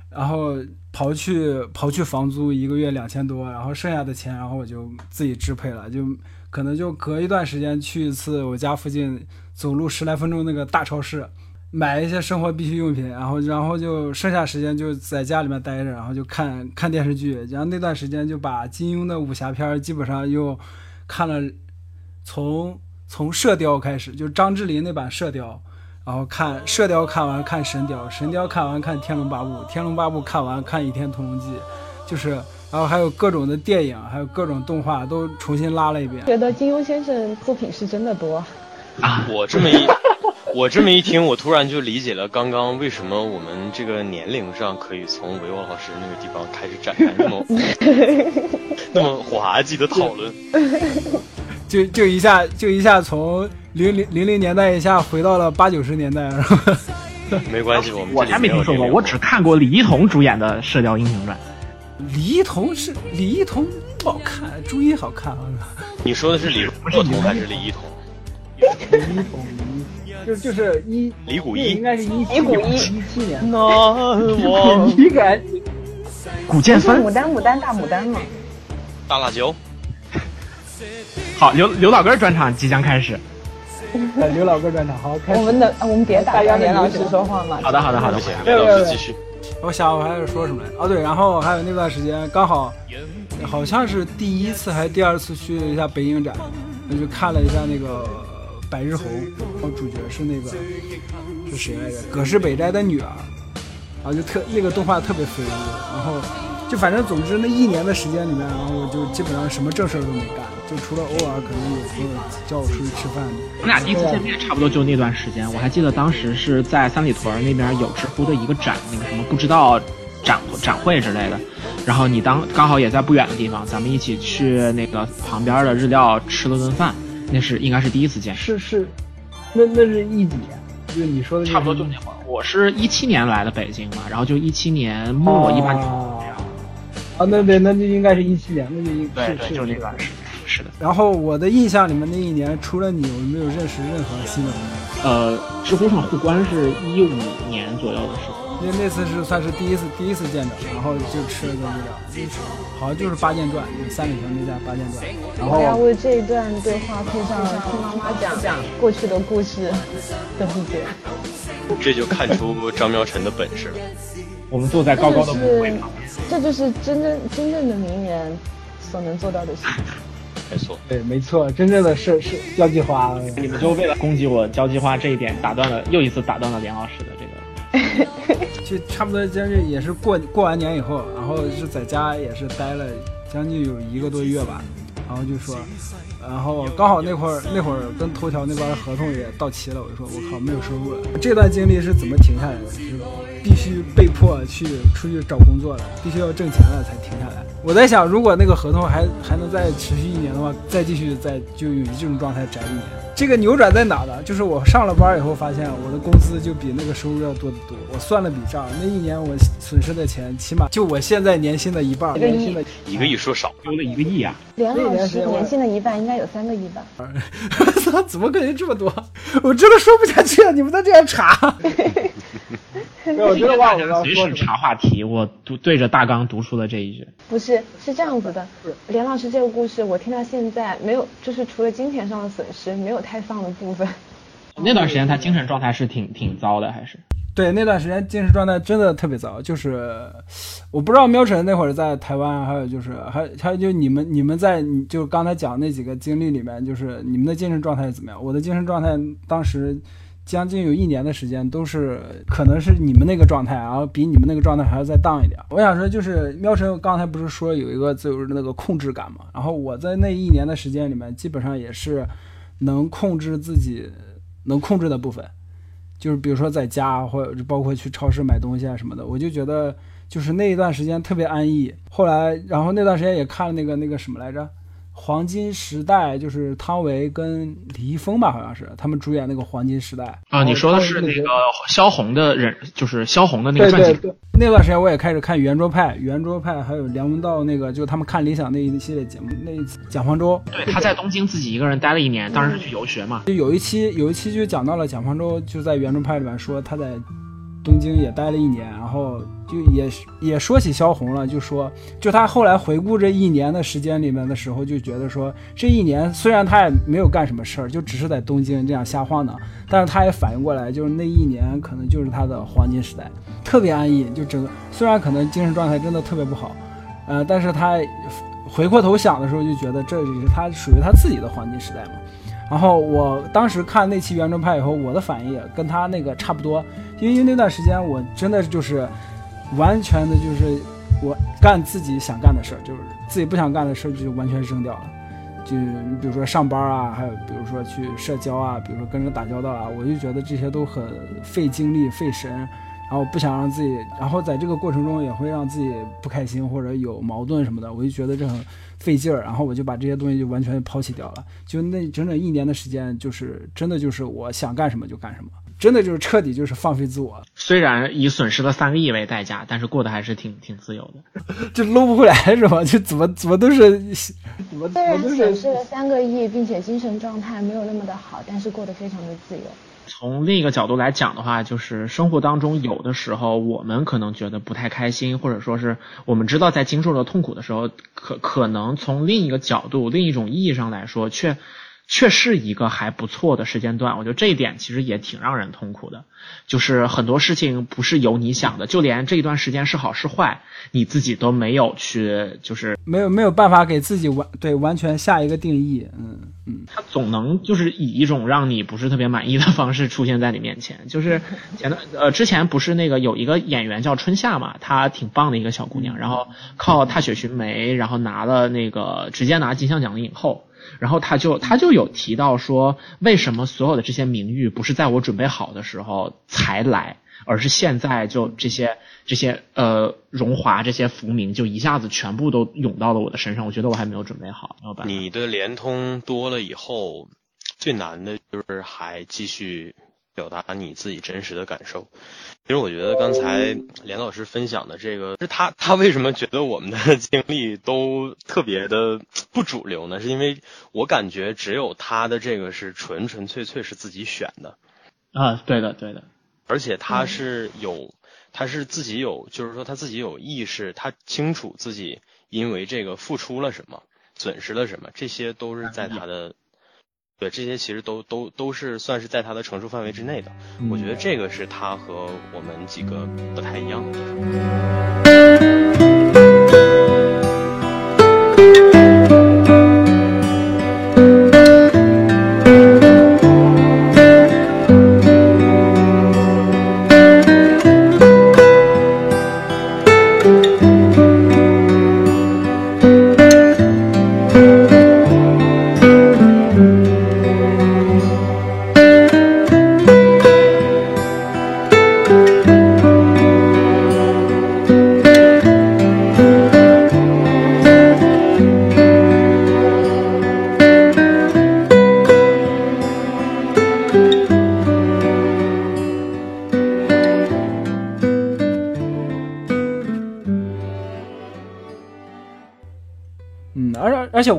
然后刨去刨去房租一个月两千多，然后剩下的钱，然后我就自己支配了，就可能就隔一段时间去一次我家附近走路十来分钟那个大超市。买一些生活必需用品，然后然后就剩下时间就在家里面待着，然后就看看电视剧。然后那段时间就把金庸的武侠片基本上又看了，从从射雕开始，就张智霖那版射雕，然后看射雕看完看神雕，神雕看完看天龙八部，天龙八部看完看倚天屠龙记，就是然后还有各种的电影，还有各种动画都重新拉了一遍。觉得金庸先生作品是真的多啊！我这么一。我这么一听，我突然就理解了刚刚为什么我们这个年龄上可以从维沃老师那个地方开始展开那么 <laughs> 那么滑稽的讨论，就就一下就一下从零零零零年代一下回到了八九十年代？没关系，我们我还没听说过，我只看过李一桐主演的《射雕英雄传》。李一桐是李一桐不好看，朱茵好看啊！你说的是李若彤还是李一桐？李一桐。就就是一李谷一应该是一李谷一一七年，那我你敢？古剑锋，牡丹牡丹大牡丹嘛，大辣椒。好，刘刘老根专场即将开始。刘老根专场好，开始。我们的我们别打断连老师说话嘛。好的好的好的，连老师继续。我想我还要说什么来？哦对，然后还有那段时间刚好，好像是第一次还是第二次去一下北影展，那就看了一下那个。百日红，然后主角是那个是谁来着？葛饰北斋的女儿，然后就特那个动画特别肥，然后就反正总之那一年的时间里面，然后我就基本上什么正事儿都没干，就除了偶尔可能有朋友叫我出去吃饭。我们俩第一次见面差不多就那段时间，我还记得当时是在三里屯那边有知乎的一个展，那个什么不知道展展会之类的。然后你当刚好也在不远的地方，咱们一起去那个旁边的日料吃了顿饭，那是应该是第一次见。是是，那那是一几年？就你说的差不多就那会儿。我是一七年来的北京嘛，然后就一七年末一八年这样。啊，那对，那就应该是一七年，那就应对对，就那段时间，是的。然后我的印象里面，那一年除了你，我没有认识任何新的朋友。呃，知乎上互关是一五年左右的事。因为那次是算是第一次第一次见着，然后就吃了个日料，好像就是八剑传，三里屯那家八剑传。然后要为这一段对话配上听妈妈讲讲过去的故事的理解。这就看出张苗晨的本事了。我们坐在高高的舞会上，这就是真正真正的名人所能做到的事。<laughs> 没错，对，没错，真正的是是交际花。你们就为了攻击我交际花这一点，打断了又一次打断了连老师的这个。<laughs> 就差不多将近也是过过完年以后，然后是在家也是待了将近有一个多月吧，然后就说，然后刚好那会儿那会儿跟头条那边合同也到期了，我就说我靠没有收入了。这段经历是怎么停下来的？是必须被迫去出去找工作了，必须要挣钱了才停下来。我在想，如果那个合同还还能再持续一年的话，再继续再就以这种状态宅一年。这个扭转在哪呢？就是我上了班以后，发现我的工资就比那个收入要多得多。我算了笔账，那一年我损失的钱，起码就我现在年薪的一半。年薪的一个亿说少，丢了一个亿啊！连老师年薪的一半应该有三个亿吧？我 <laughs> 操，怎么可能这么多？我真的说不下去了，你们再这样查。<laughs> 我觉得大家随时查话题，我读对着大纲读出了这一句。不是，是这样子的。连老师这个故事，我听到现在没有，就是除了金钱上的损失，没有太丧的部分。<laughs> 那段时间他精神状态是挺挺糟的，还是？对，那段时间精神状态真的特别糟。就是我不知道喵晨那会儿在台湾，还有就是还还有就你们你们在就刚才讲那几个经历里面，就是你们的精神状态怎么样？我的精神状态当时。将近有一年的时间，都是可能是你们那个状态，然后比你们那个状态还要再荡一点。我想说，就是喵晨刚才不是说有一个就是那个控制感嘛？然后我在那一年的时间里面，基本上也是能控制自己能控制的部分，就是比如说在家，或者包括去超市买东西啊什么的，我就觉得就是那一段时间特别安逸。后来，然后那段时间也看了那个那个什么来着？黄金时代就是汤唯跟李易峰吧，好像是他们主演那个黄金时代啊。你说的是那个萧红的人，就是萧红的那个传记。对对对，那段时间我也开始看圆桌派，圆桌派还有梁文道那个，就他们看理想那一系列节目。那蒋方舟，对，他在东京自己一个人待了一年，当时是去游学嘛。就有一期有一期就讲到了蒋方舟，就在圆桌派里面说他在。东京也待了一年，然后就也也说起萧红了，就说就他后来回顾这一年的时间里面的时候，就觉得说这一年虽然他也没有干什么事儿，就只是在东京这样瞎晃荡，但是他也反应过来，就是那一年可能就是他的黄金时代，特别安逸，就整个虽然可能精神状态真的特别不好，呃，但是他回过头想的时候，就觉得这也是他属于他自己的黄金时代嘛。然后我当时看那期圆桌派以后，我的反应也跟他那个差不多，因为因为那段时间我真的就是完全的就是我干自己想干的事儿，就是自己不想干的事儿就完全扔掉了。就你比如说上班啊，还有比如说去社交啊，比如说跟人打交道啊，我就觉得这些都很费精力费神，然后不想让自己，然后在这个过程中也会让自己不开心或者有矛盾什么的，我就觉得这很。费劲儿，然后我就把这些东西就完全抛弃掉了。就那整整一年的时间，就是真的就是我想干什么就干什么，真的就是彻底就是放飞自我。虽然以损失了三个亿为代价，但是过得还是挺挺自由的。<laughs> 就搂不回来是吧？<laughs> 就怎么怎么都是怎么虽然损失了三个亿，并且精神状态没有那么的好，但是过得非常的自由。从另一个角度来讲的话，就是生活当中有的时候我们可能觉得不太开心，或者说是我们知道在经受着痛苦的时候，可可能从另一个角度、另一种意义上来说，却却是一个还不错的时间段。我觉得这一点其实也挺让人痛苦的，就是很多事情不是由你想的，就连这一段时间是好是坏，你自己都没有去，就是没有没有办法给自己完对完全下一个定义。嗯嗯，他总能就是以一种让你不是特别满意的方式出现在你面前。就是前段呃之前不是那个有一个演员叫春夏嘛，她挺棒的一个小姑娘，然后靠《踏雪寻梅》，然后拿了那个直接拿金像奖的影后。然后他就他就有提到说，为什么所有的这些名誉不是在我准备好的时候才来，而是现在就这些这些呃荣华这些浮名就一下子全部都涌到了我的身上，我觉得我还没有准备好。老板，你的联通多了以后，最难的就是还继续。表达你自己真实的感受。其实我觉得刚才连老师分享的这个，是他他为什么觉得我们的经历都特别的不主流呢？是因为我感觉只有他的这个是纯纯粹粹是自己选的。啊，对的，对的。而且他是有，他是自己有，就是说他自己有意识，他清楚自己因为这个付出了什么，损失了什么，这些都是在他的。对，这些其实都都都是算是在他的承受范围之内的。我觉得这个是他和我们几个不太一样的地方。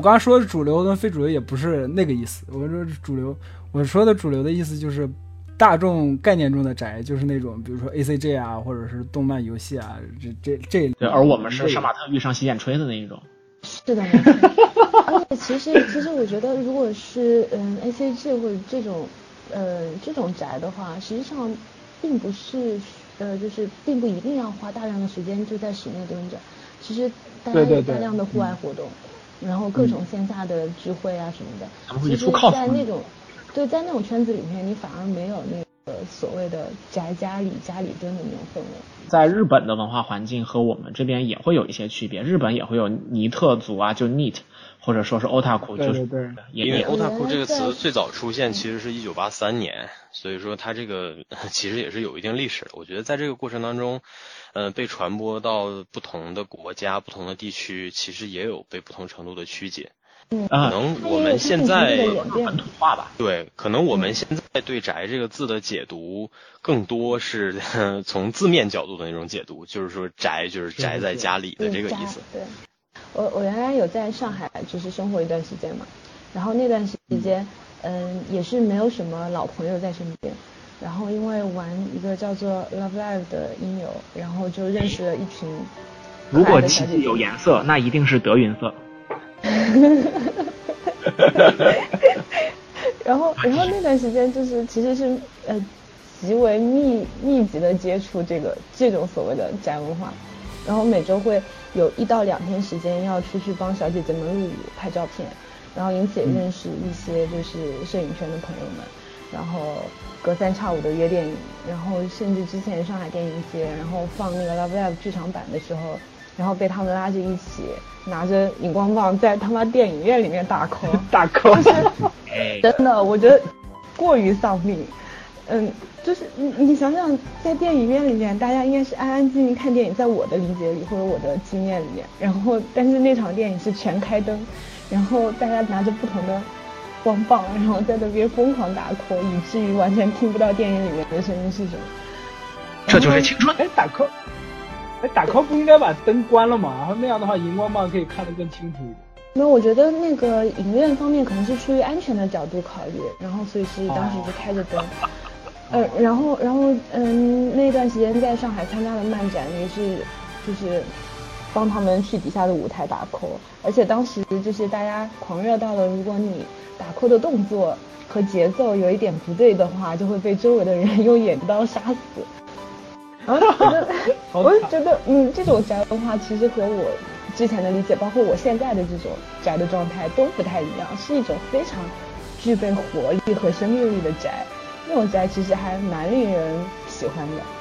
我刚刚说的主流跟非主流也不是那个意思。我说主流，我说的主流的意思就是大众概念中的宅，就是那种比如说 A C G 啊，或者是动漫游戏啊，这这这。对，而我们是杀马特遇上洗剪吹的那一种。是的。而且其实其实我觉得，如果是嗯 A C G 或者这种呃这种宅的话，实际上并不是呃就是并不一定要花大量的时间就在室内蹲着，其实大家有大量的户外活动。然后各种线下的聚会啊什么的，其实，在那种，对，在那种圈子里面，你反而没有那个所谓的宅家里家里蹲的那种氛围。在日本的文化环境和我们这边也会有一些区别，日本也会有尼特族啊，就 neat，或者说是 otaku，就是对，因为 otaku 这个词最早出现其实是一九八三年，所以说它这个 <laughs> 其实也是有一定历史的。我觉得在这个过程当中。嗯，被传播到不同的国家、不同的地区，其实也有被不同程度的曲解。嗯，可能我们现在本土化吧。对，可能我们现在对“宅”这个字的解读，更多是 <laughs> 从字面角度的那种解读，就是说“宅”就是宅在家里的这个意思。对，我我原来有在上海就是生活一段时间嘛，然后那段时间，嗯，也是没有什么老朋友在身边。然后因为玩一个叫做 Love Live 的音游，然后就认识了一群。如果奇迹有颜色，那一定是德云色。<laughs> 然后，<laughs> 然后那段时间就是其实是呃极为密密集的接触这个这种所谓的宅文化，然后每周会有一到两天时间要出去帮小姐姐们录舞拍照片，然后因此也认识一些就是摄影圈的朋友们，然后。隔三差五的约电影，然后甚至之前上海电影节，然后放那个 Love Live 剧场版的时候，然后被他们拉着一起拿着荧光棒在他妈电影院里面打 call，打 call，真的，我觉得过于丧命。嗯，就是你你想想，在电影院里面，大家应该是安安静静看电影，在我的理解里或者我的经验里面，然后但是那场电影是全开灯，然后大家拿着不同的。光棒，然后在那边疯狂打 call，以至于完全听不到电影里面的声音是什么。这就是青春。哎，打 call，哎，打 call 不应该把灯关了吗？然后那样的话，荧光棒可以看得更清楚一点。那我觉得那个影院方面可能是出于安全的角度考虑，然后所以是当时就开着灯。呃，然后，然后，嗯，那段时间在上海参加了漫展，也是，就是帮他们去底下的舞台打 call，而且当时就是大家狂热到了，如果你打 call 的动作和节奏有一点不对的话，就会被周围的人用眼刀杀死。然后觉得，我就觉得，嗯，这种宅文化其实和我之前的理解，包括我现在的这种宅的状态都不太一样，是一种非常具备活力和生命力的宅。那种宅其实还蛮令人喜欢的。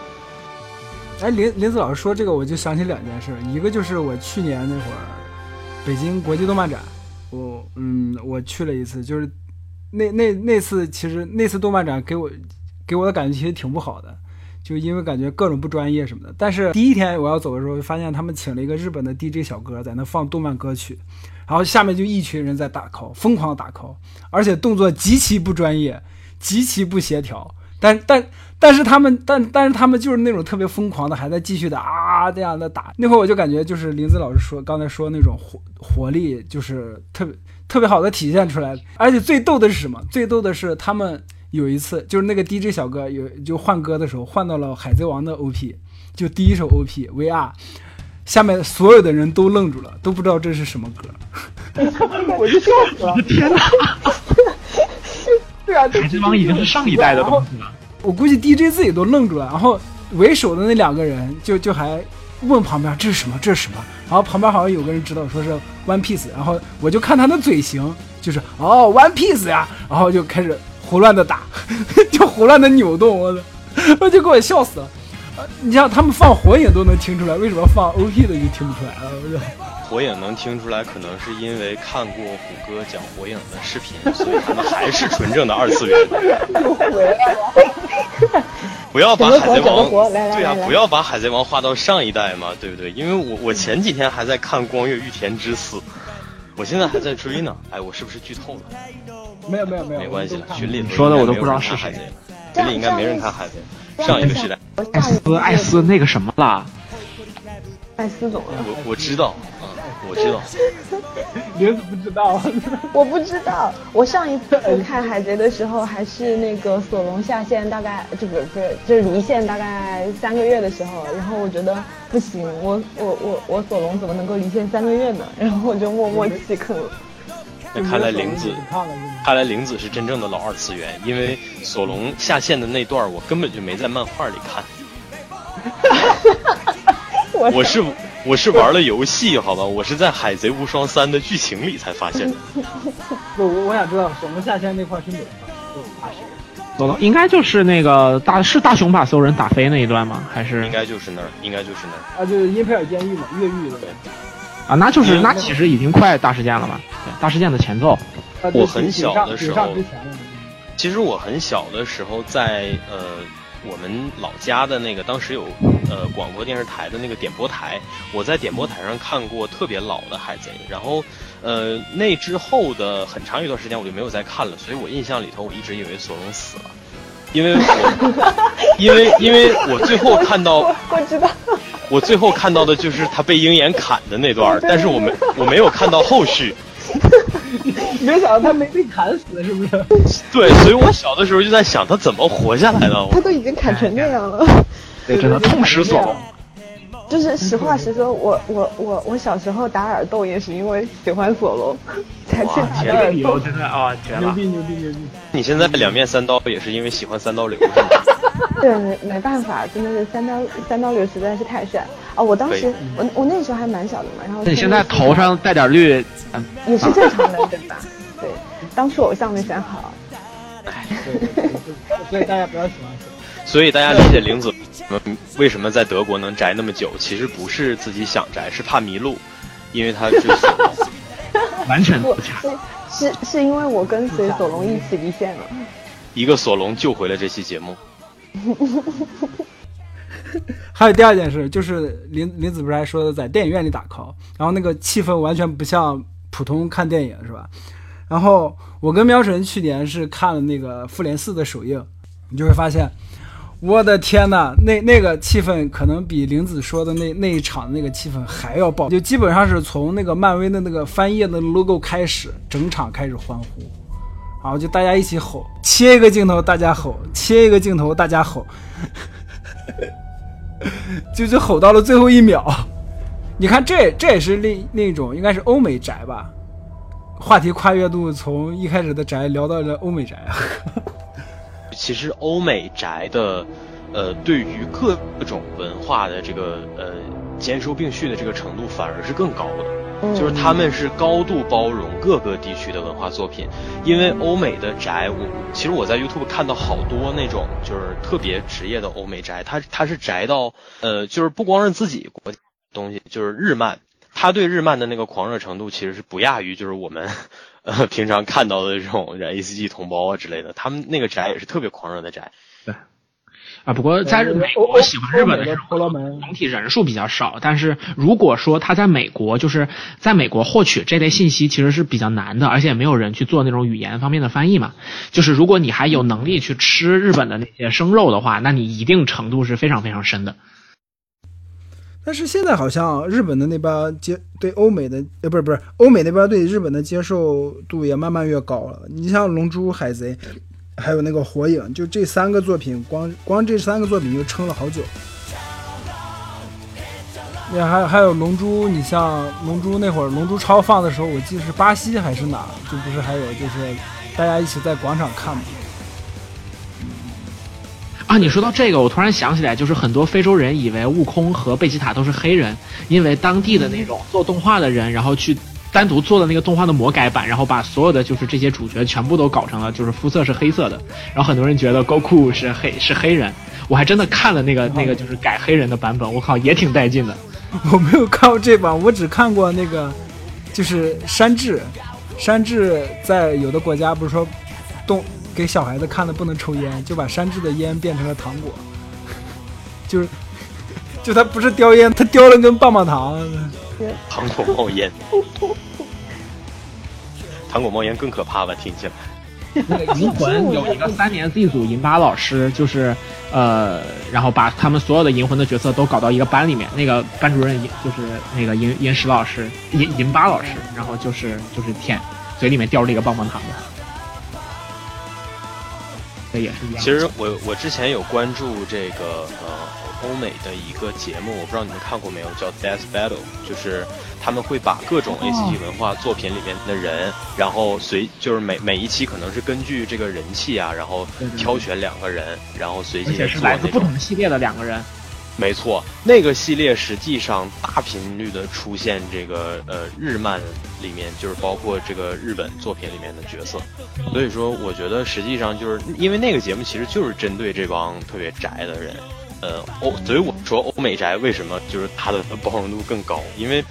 哎，林林子老师说这个，我就想起两件事，一个就是我去年那会儿北京国际动漫展，我嗯我去了一次，就是那那那次其实那次动漫展给我给我的感觉其实挺不好的，就因为感觉各种不专业什么的。但是第一天我要走的时候，就发现他们请了一个日本的 DJ 小哥在那放动漫歌曲，然后下面就一群人在打 call，疯狂打 call，而且动作极其不专业，极其不协调。但但但是他们但但是他们就是那种特别疯狂的，还在继续的啊这样的打。那会儿我就感觉就是林子老师说刚才说那种活活力，就是特别特别好的体现出来。而且最逗的是什么？最逗的是他们有一次就是那个 DJ 小哥有就换歌的时候换到了海贼王的 OP，就第一首 OP VR，下面所有的人都愣住了，都不知道这是什么歌。<laughs> 我就笑死了！天哪！<laughs> 对啊，海贼王已经是上一代的东西了。我估计 DJ 自己都愣住了，然后为首的那两个人就就还问旁边这是什么，这是什么？然后旁边好像有个人知道说是 One Piece，然后我就看他的嘴型，就是哦 One Piece 呀，然后就开始胡乱的打，<laughs> 就胡乱的扭动，我操，我就给我笑死了。你像他们放火影都能听出来，为什么放 OP 的就听不出来了？我就火影能听出来，可能是因为看过虎哥讲火影的视频，<laughs> 所以他们还是纯正的二次元。又回来了。不要把海贼王对啊不要把海贼王划到上一代嘛，对不对？因为我我前几天还在看《光月御田之四》，我现在还在追呢。哎，我是不是剧透了？没有没有没有，没关系了，群里说的我都不知道是谁群里应该没人看海贼。上一个时代，艾斯艾斯那个什么啦，艾斯总了，我我知道啊，我知道。<laughs> 林子不知道。<laughs> 我不知道。我上一次看海贼的时候，还是那个索隆下线，大概就不是不是就是离线大概三个月的时候，然后我觉得不行，我我我我索隆怎么能够离线三个月呢？<laughs> 然后我就默默弃坑了。那看来玲子，看来玲子是真正的老二次元，因为索隆下线的那段我根本就没在漫画里看，我我是我是玩了游戏，好吧，我是在《海贼无双三》的剧情里才发现的。<laughs> 不，我我想知道什么下线那块是哪？走了，应该就是那个大是大雄把所有人打飞那一段吗？还是应该就是那儿，应该就是那儿。啊，就是英佩尔监狱嘛，越狱的。啊？那就是嗯那其实已经快大事件了嘛？对，大事件的前奏。我很小的时候其实我很小的时候在，呃我们老家的那个当时有呃广播电视台的那个点播台，我在点播台上看过特别老的海贼，然后呃那之后的很长一段时间我就没有再看了，所以我印象里头我一直以为索隆死了，因为我 <laughs> 因为因为我最后看到 <laughs> 我知道，我最后看到的就是他被鹰眼砍的那段，但是我没我没有看到后续。<laughs> 没想到他没被砍死，是不是？<laughs> 对，所以我小的时候就在想他怎么活下来的。他都已经砍成那样了。<laughs> 对，真的痛失索隆。就是实话实说，我我我我小时候打耳洞也是因为喜欢索隆才去哇打的耳洞。真的啊，绝了！牛逼牛逼牛逼！你现在两面三刀也是因为喜欢三刀流？对，没没办法，真的是三刀三刀流实在是太帅啊！我当时我我那时候还蛮小的嘛，然后你现在头上带点绿，嗯，也是正常的，对吧？对，当初偶像没选好。所以大家不要喜欢。所以大家理解玲子嗯为什么在德国能宅那么久，其实不是自己想宅，是怕迷路，因为他是索隆。不完全不假。是是是因为我跟随索隆一起离线了。一个索隆救回了这期节目。<laughs> 还有第二件事，就是林林子不是还说的在电影院里打 call，然后那个气氛完全不像普通看电影是吧？然后我跟喵神去年是看了那个《复联四》的首映，你就会发现，我的天呐，那那个气氛可能比林子说的那那一场那个气氛还要爆，就基本上是从那个漫威的那个翻页的 logo 开始，整场开始欢呼，然后就大家一起吼，切一个镜头大家吼，切一个镜头大家吼。<laughs> 就就吼到了最后一秒，你看这这也是另另一种，应该是欧美宅吧？话题跨越度从一开始的宅聊到了欧美宅。<laughs> 其实欧美宅的，呃，对于各种文化的这个呃兼收并蓄的这个程度反而是更高的，就是他们是高度包容各个地区的文化作品。因为欧美的宅，我其实我在 YouTube 看到好多那种就是特别职业的欧美宅，他他是宅到呃，就是不光是自己国东西，就是日漫，他对日漫的那个狂热程度其实是不亚于就是我们。呃，平常看到的这种 A C G 同胞啊之类的，他们那个宅也是特别狂热的宅。对，啊，不过在美国喜欢日本的人总体人数比较少。但是如果说他在美国，就是在美国获取这类信息其实是比较难的，而且没有人去做那种语言方面的翻译嘛。就是如果你还有能力去吃日本的那些生肉的话，那你一定程度是非常非常深的。但是现在好像日本的那边接对欧美的呃不是不是欧美那边对日本的接受度也慢慢越高了。你像《龙珠》《海贼》，还有那个《火影》，就这三个作品，光光这三个作品就撑了好久。也还还有《龙珠》，你像《龙珠》那会儿《龙珠超》放的时候，我记得是巴西还是哪，就不是还有就是大家一起在广场看嘛。啊，你说到这个，我突然想起来，就是很多非洲人以为悟空和贝吉塔都是黑人，因为当地的那种做动画的人，然后去单独做的那个动画的魔改版，然后把所有的就是这些主角全部都搞成了就是肤色是黑色的，然后很多人觉得高库是黑是黑人，我还真的看了那个那个就是改黑人的版本，我靠也挺带劲的。<laughs> 我没有看过这版，我只看过那个就是山治，山治在有的国家不是说动。给小孩子看的不能抽烟，就把山治的烟变成了糖果，<laughs> 就是，就他不是叼烟，他叼了根棒棒糖。糖果冒烟，糖果冒烟更可怕吧？听起来。那个银魂有一个三年 Z 组银巴老师，就是呃，然后把他们所有的银魂的角色都搞到一个班里面，那个班主任就是那个银银石老师，银银巴老师，然后就是就是舔嘴里面叼着一个棒棒糖的。这也是一样。其实我我之前有关注这个呃欧美的一个节目，我不知道你们看过没有，叫 Death Battle，就是他们会把各种 A C G 文化作品里面的人，然后随就是每每一期可能是根据这个人气啊，然后挑选两个人，然后随机而且是来自不同系列的两个人。没错，那个系列实际上大频率的出现这个呃日漫里面，就是包括这个日本作品里面的角色，所以说我觉得实际上就是因为那个节目其实就是针对这帮特别宅的人。呃，欧，所以我说欧美宅为什么就是它的包容度更高？因为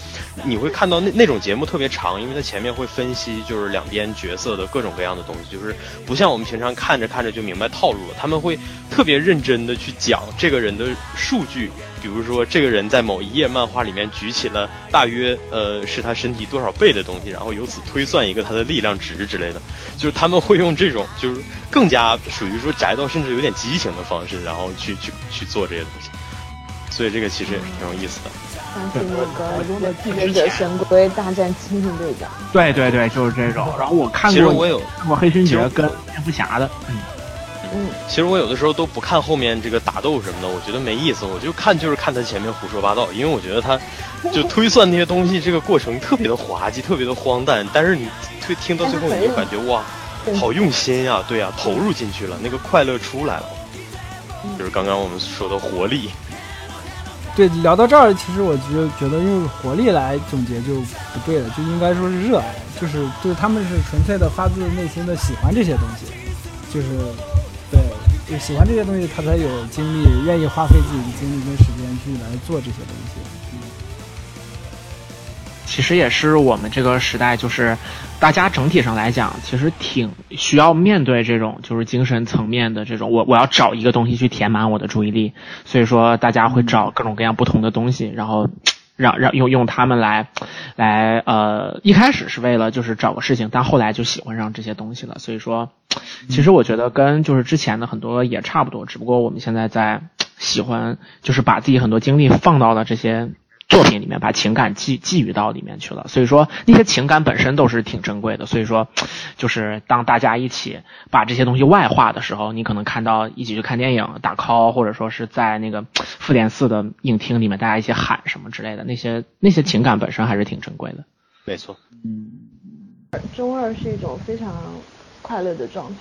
你会看到那那种节目特别长，因为它前面会分析就是两边角色的各种各样的东西，就是不像我们平常看着看着就明白套路了，他们会特别认真的去讲这个人的数据。比如说，这个人在某一页漫画里面举起了大约呃是他身体多少倍的东西，然后由此推算一个他的力量值之类的，就是他们会用这种就是更加属于说宅到甚至有点畸形的方式，然后去去去做这些东西，所以这个其实也是挺有意思的。像是那个《继承者神龟大战猩猩队长》。对对对，就是这种。然后我看过，其实我有看过黑勋杰跟蝙蝠侠的，嗯。嗯，其实我有的时候都不看后面这个打斗什么的，我觉得没意思，我就看就是看他前面胡说八道，因为我觉得他 <laughs> 就推算那些东西，这个过程特别的滑稽，特别的荒诞。但是你推听到最后，你就感觉 <laughs> 哇，好用心呀，对呀，投入进去了，那个快乐出来了，就是刚刚我们说的活力。对，聊到这儿，其实我就觉得用活力来总结就不对了，就应该说是热爱，就是就是他们是纯粹的发自内心的喜欢这些东西，就是。对，就喜欢这些东西，他才有精力，愿意花费自己的精力跟时间去来做这些东西。嗯，其实也是我们这个时代，就是大家整体上来讲，其实挺需要面对这种就是精神层面的这种，我我要找一个东西去填满我的注意力，所以说大家会找各种各样不同的东西，然后。让让用用他们来，来呃，一开始是为了就是找个事情，但后来就喜欢上这些东西了。所以说，其实我觉得跟就是之前的很多也差不多，只不过我们现在在喜欢，就是把自己很多精力放到了这些作品里面把情感寄寄予到里面去了。所以说那些情感本身都是挺珍贵的。所以说，就是当大家一起把这些东西外化的时候，你可能看到一起去看电影、打 call，或者说是在那个 <tsk> 复联四的影厅里面大家一起喊什么之类的，那些那些情感本身还是挺珍贵的。没错，嗯，中二是一种非常快乐的状态，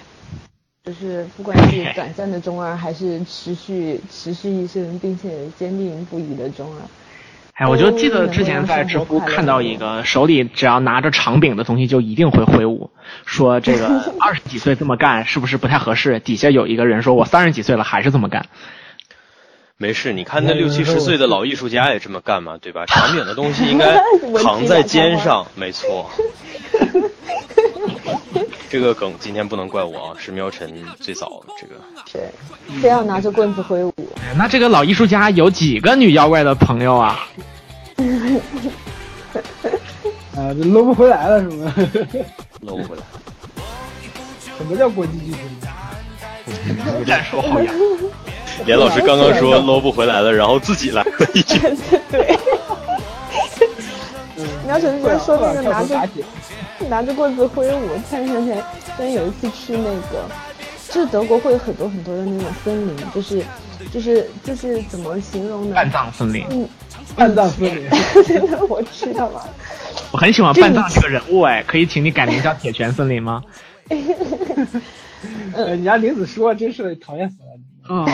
就是不管是短暂的中二，还是持续持续一生并且坚定不移的中二。哎，我就记得之前在知乎看到一个手里只要拿着长柄的东西就一定会挥舞，说这个 <laughs> 二十几岁这么干是不是不太合适？底下有一个人说我三十几岁了还是这么干。没事，你看那六七十岁的老艺术家也这么干嘛，对吧？<laughs> 长柄的东西应该扛在肩上，没错。<laughs> 这个梗今天不能怪我啊，是喵晨最早这个。对，非要拿着棍子挥舞。那这个老艺术家有几个女妖怪的朋友啊？<laughs> 啊，这搂不回来了是吗？<laughs> 搂不回来。什么叫国际巨星？战术好呀。<laughs> 连老师刚刚说搂不回来了，然后自己来了一句。对。苗晨直接说那个拿着拿着棍子挥舞，突然想起来，之前有一次去那个，就是德国会有很多很多的那种森林，就是就是就是怎么形容呢？半藏森林。嗯，半藏森林。真的，我知道了。我很喜欢半藏这个人物哎，可以请你改名叫铁拳森林吗？呃，<laughs> 你家林子说真是讨厌死了。啊。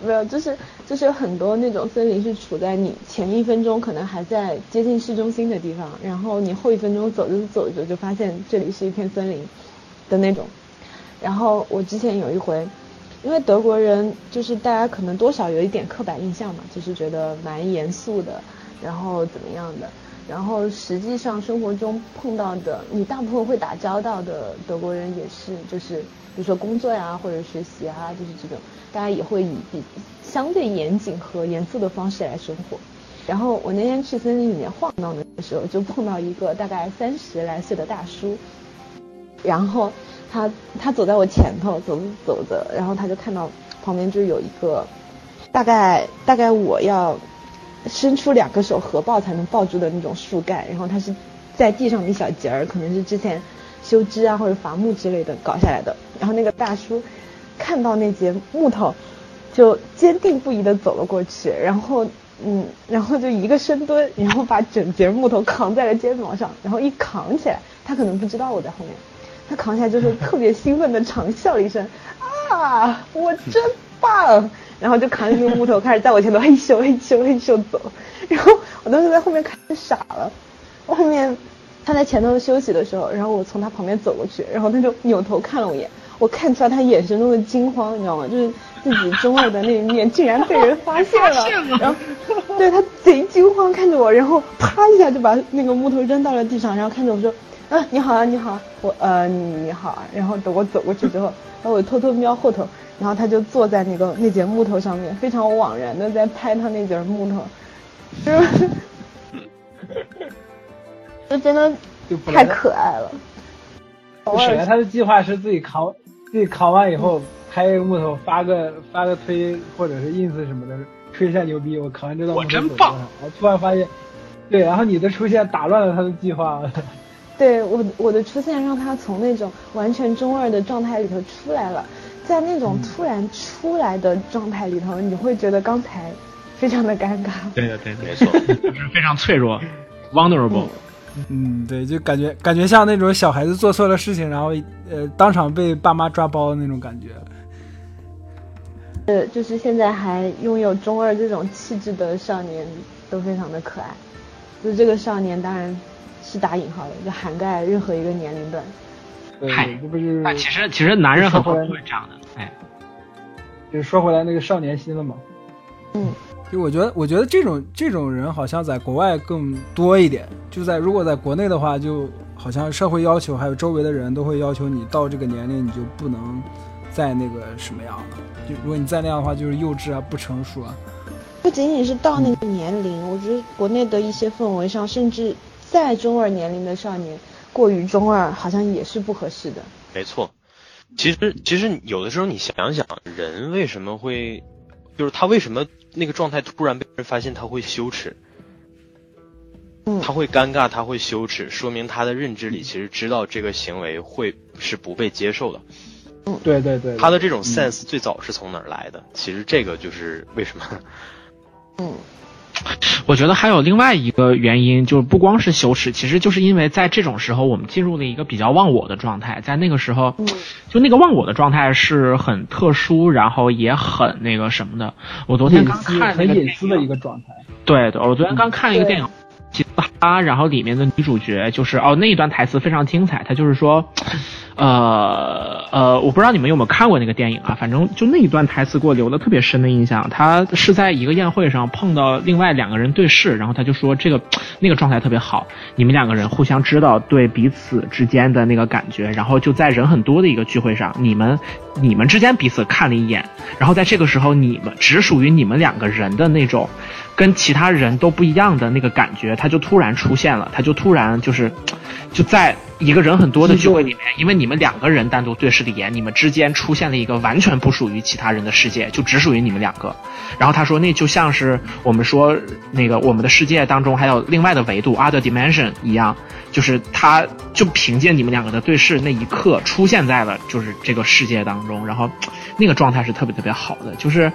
没有，就是就是有很多那种森林是处在你前一分钟可能还在接近市中心的地方，然后你后一分钟走着走着就发现这里是一片森林的那种。然后我之前有一回，因为德国人就是大家可能多少有一点刻板印象嘛，就是觉得蛮严肃的，然后怎么样的。然后实际上生活中碰到的，你大部分会打交道的德国人也是，就是比如说工作呀或者学习啊，就是这种。大家也会以比相对严谨和严肃的方式来生活。然后我那天去森林里面晃荡的时候，就碰到一个大概三十来岁的大叔。然后他他走在我前头，走着走着，然后他就看到旁边就有一个大概大概我要伸出两个手合抱才能抱住的那种树干，然后它是在地上的一小节儿，可能是之前修枝啊或者伐木之类的搞下来的。然后那个大叔。看到那节木头，就坚定不移的走了过去，然后，嗯，然后就一个深蹲，然后把整节木头扛在了肩膀上，然后一扛起来，他可能不知道我在后面，他扛起来就是特别兴奋的长笑了一声，啊，我真棒，然后就扛着那个木头开始在我前头嘿咻嘿咻嘿咻走，然后我当时在后面看傻了，后面他在前头休息的时候，然后我从他旁边走过去，然后他就扭头看了我一眼。我看出来他眼神中的惊慌，你知道吗？就是自己中二的那一面竟然被人发现了，<laughs> 然后对他贼惊慌看着我，然后啪一下就把那个木头扔到了地上，然后看着我说：“啊，你好啊，你好，我呃你好啊。”然后等我走过去之后，然后我偷偷瞄后头，然后他就坐在那个那节木头上面，非常惘然的在拍他那节木头，就是 <laughs> 就真的太可爱了。本来他的计划是自己扛。自己扛完以后拍一个木头发个发个推或者是 ins 什么的吹一下牛逼，我扛完这道木头真棒！我突然发现，对，然后你的出现打乱了他的计划。对我我的出现让他从那种完全中二的状态里头出来了，在那种突然出来的状态里头，你会觉得刚才非常的尴尬。对的对，没错，<laughs> 就是非常脆弱，vulnerable。嗯，对，就感觉感觉像那种小孩子做错了事情，然后呃当场被爸妈抓包的那种感觉。呃，就是现在还拥有中二这种气质的少年都非常的可爱。就这个少年当然是打引号的，就涵盖任何一个年龄段。嗨，这不是。那其实其实男人很多都会这样的，哎。就是说回来那个少年心了嘛。嗯。就我觉得，我觉得这种这种人好像在国外更多一点。就在如果在国内的话，就好像社会要求还有周围的人都会要求你到这个年龄你就不能再那个什么样了。就如果你再那样的话，就是幼稚啊，不成熟啊。不仅仅是到那个年龄，我觉得国内的一些氛围上，甚至在中二年龄的少年过于中二，好像也是不合适的。没错，其实其实有的时候你想想，人为什么会？就是他为什么那个状态突然被人发现，他会羞耻，嗯他会尴尬，他会羞耻，说明他的认知里其实知道这个行为会是不被接受的。嗯对对对，他的这种 sense 最早是从哪儿来的？其实这个就是为什么。嗯 <laughs> 我觉得还有另外一个原因，就是不光是羞耻，其实就是因为在这种时候，我们进入了一个比较忘我的状态，在那个时候，嗯就那个忘我的状态是很特殊，然后也很那个什么的。我昨天刚看很隐私的影一个状态。对对，我昨天刚看了一个电影《吉斯哈》，然后里面的女主角就是哦那一段台词非常精彩，她就是说，呃呃，我不知道你们有没有看过那个电影啊，反正就那一段台词给我留了特别深的印象。他是在一个宴会上碰到另外两个人对视，然后他就说这个那个状态特别好，你们两个人互相知道对彼此之间的那个感觉，然后就在人很多的一个聚会上，你们你们之间彼此看了一眼，然后在这个时候你们只属于你们两个人的那种。跟其他人都不一样的那个感觉，他就突然出现了，他就突然就是，就在一个人很多的聚会里面，因为你们两个人单独对视的眼，你们之间出现了一个完全不属于其他人的世界，就只属于你们两个。然后他说，那就像是我们说那个我们的世界当中还有另外的维度 other dimension 一样，就是他就凭借你们两个的对视那一刻出现在了就是这个世界当中，然后那个状态是特别特别好的，就是。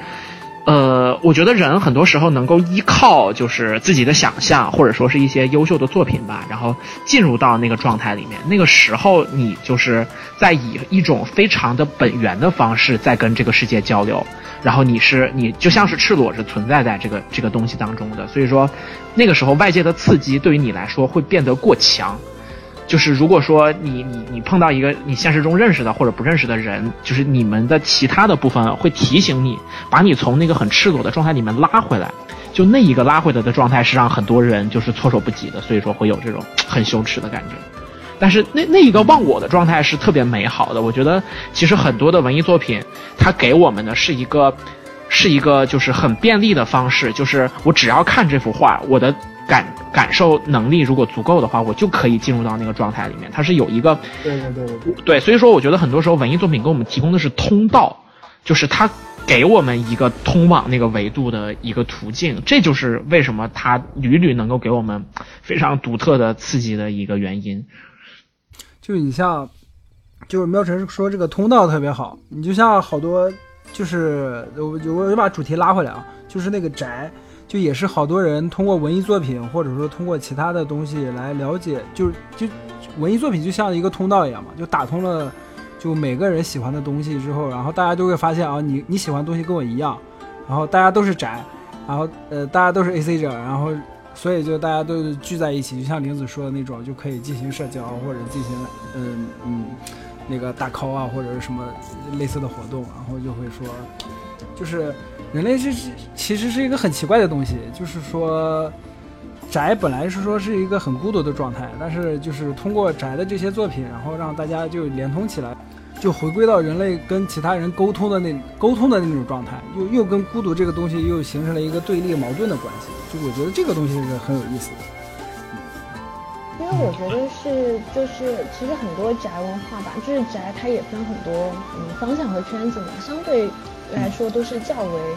呃，我觉得人很多时候能够依靠就是自己的想象，或者说是一些优秀的作品吧，然后进入到那个状态里面。那个时候，你就是在以一种非常的本源的方式在跟这个世界交流，然后你是你就像是赤裸着存在在这个这个东西当中的。所以说，那个时候外界的刺激对于你来说会变得过强。就是如果说你你你碰到一个你现实中认识的或者不认识的人，就是你们的其他的部分会提醒你，把你从那个很赤裸的状态里面拉回来。就那一个拉回来的状态是让很多人就是措手不及的，所以说会有这种很羞耻的感觉。但是那那一个忘我的状态是特别美好的，我觉得其实很多的文艺作品，它给我们的是一个是一个就是很便利的方式，就是我只要看这幅画，我的。感感受能力如果足够的话，我就可以进入到那个状态里面。它是有一个，对对对对对，所以说我觉得很多时候文艺作品给我们提供的是通道，就是它给我们一个通往那个维度的一个途径。这就是为什么它屡屡能够给我们非常独特的刺激的一个原因。就你像，就是喵晨说这个通道特别好，你就像好多，就是我我就把主题拉回来啊，就是那个宅。就也是好多人通过文艺作品，或者说通过其他的东西来了解，就是就文艺作品就像一个通道一样嘛，就打通了就每个人喜欢的东西之后，然后大家都会发现啊，你你喜欢东西跟我一样，然后大家都是宅，然后呃大家都是 AC 者，然后所以就大家都聚在一起，就像玲子说的那种，就可以进行社交或者进行嗯嗯那个打 call 啊或者是什么类似的活动，然后就会说就是。人类是其实是一个很奇怪的东西，就是说，宅本来是说是一个很孤独的状态，但是就是通过宅的这些作品，然后让大家就连通起来，就回归到人类跟其他人沟通的那沟通的那种状态，又又跟孤独这个东西又形成了一个对立矛盾的关系。就我觉得这个东西是很有意思的。因为我觉得是就是其实很多宅文化吧，就是宅它也分很多嗯方向和圈子嘛，相对。来说都是较为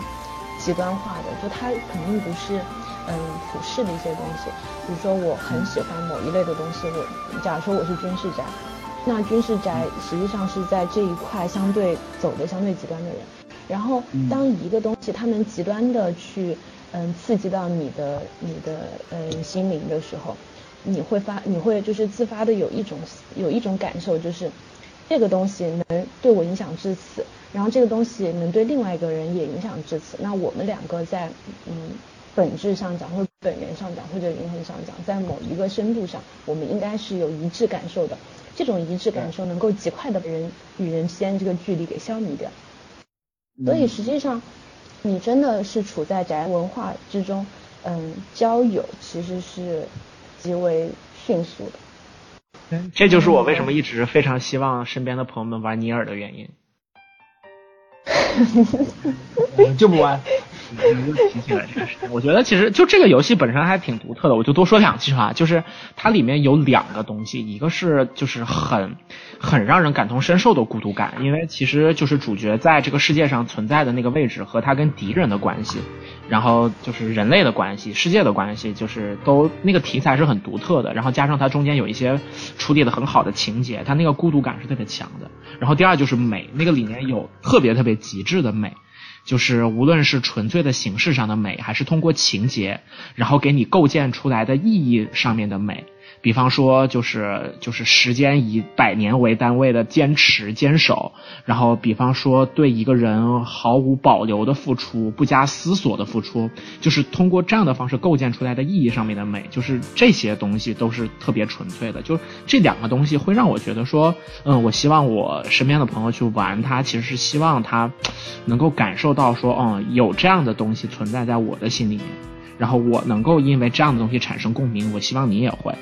极端化的，就它肯定不是嗯普世的一些东西。比如说我很喜欢某一类的东西，我假如说我是军事宅，那军事宅实际上是在这一块相对走的相对极端的人。然后当一个东西它能极端的去嗯刺激到你的你的嗯心灵的时候，你会发你会就是自发的有一种有一种感受，就是这个东西能对我影响至此。然后这个东西能对另外一个人也影响至此，那我们两个在嗯本质上讲，或者本源上讲，或者灵魂上讲，在某一个深度上，我们应该是有一致感受的。这种一致感受能够极快的把人与人之间这个距离给消弭掉。所以实际上，你真的是处在宅文化之中，嗯，交友其实是极为迅速的。这就是我为什么一直非常希望身边的朋友们玩尼尔的原因。就不玩，你就提起来这个事情。我觉得其实就这个游戏本身还挺独特的，我就多说两句话。就是它里面有两个东西，一个是就是很很让人感同身受的孤独感，因为其实就是主角在这个世界上存在的那个位置和他跟敌人的关系，然后就是人类的关系、世界的关系，就是都那个题材是很独特的。然后加上它中间有一些处理的很好的情节，它那个孤独感是特别强的。然后第二就是美，那个里面有特别特别极致的美。就是无论是纯粹的形式上的美，还是通过情节，然后给你构建出来的意义上面的美。比方说，就是就是时间以百年为单位的坚持坚守，然后比方说对一个人毫无保留的付出，不加思索的付出，就是通过这样的方式构建出来的意义上面的美，就是这些东西都是特别纯粹的。就这两个东西会让我觉得说，嗯，我希望我身边的朋友去玩它，其实是希望他能够感受到说，嗯，有这样的东西存在在我的心里面，然后我能够因为这样的东西产生共鸣。我希望你也会。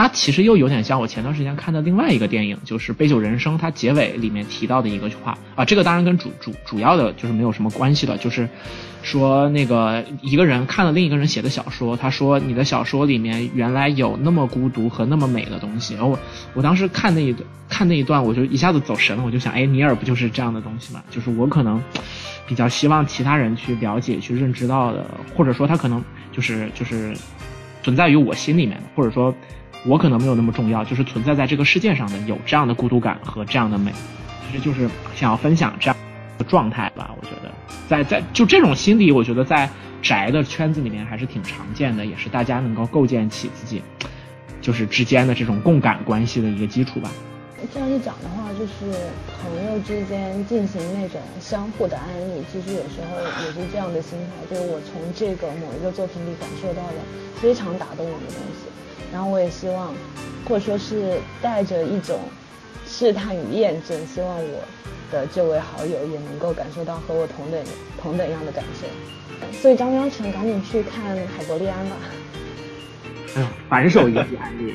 它其实又有点像我前段时间看的另外一个电影，就是《杯酒人生》，它结尾里面提到的一个话啊，这个当然跟主主主要的就是没有什么关系了，就是说那个一个人看了另一个人写的小说，他说你的小说里面原来有那么孤独和那么美的东西，然后我我当时看那一段看那一段，我就一下子走神了，我就想，哎，尼尔不就是这样的东西吗？就是我可能比较希望其他人去了解、去认知到的，或者说他可能就是就是存在于我心里面的，或者说。我可能没有那么重要，就是存在在这个世界上的有这样的孤独感和这样的美，其实就是想要分享这样的状态吧。我觉得，在在就这种心理，我觉得在宅的圈子里面还是挺常见的，也是大家能够构建起自己就是之间的这种共感关系的一个基础吧。这样一讲的话，就是朋友之间进行那种相互的安利，其实有时候也是这样的心态，就是我从这个某一个作品里感受到了非常打动我的东西。然后我也希望，或者说是带着一种试探与验证，希望我的这位好友也能够感受到和我同等同等样的感受。所以张喵成赶紧去看《海伯利安》吧。哎呦，反手一记安利。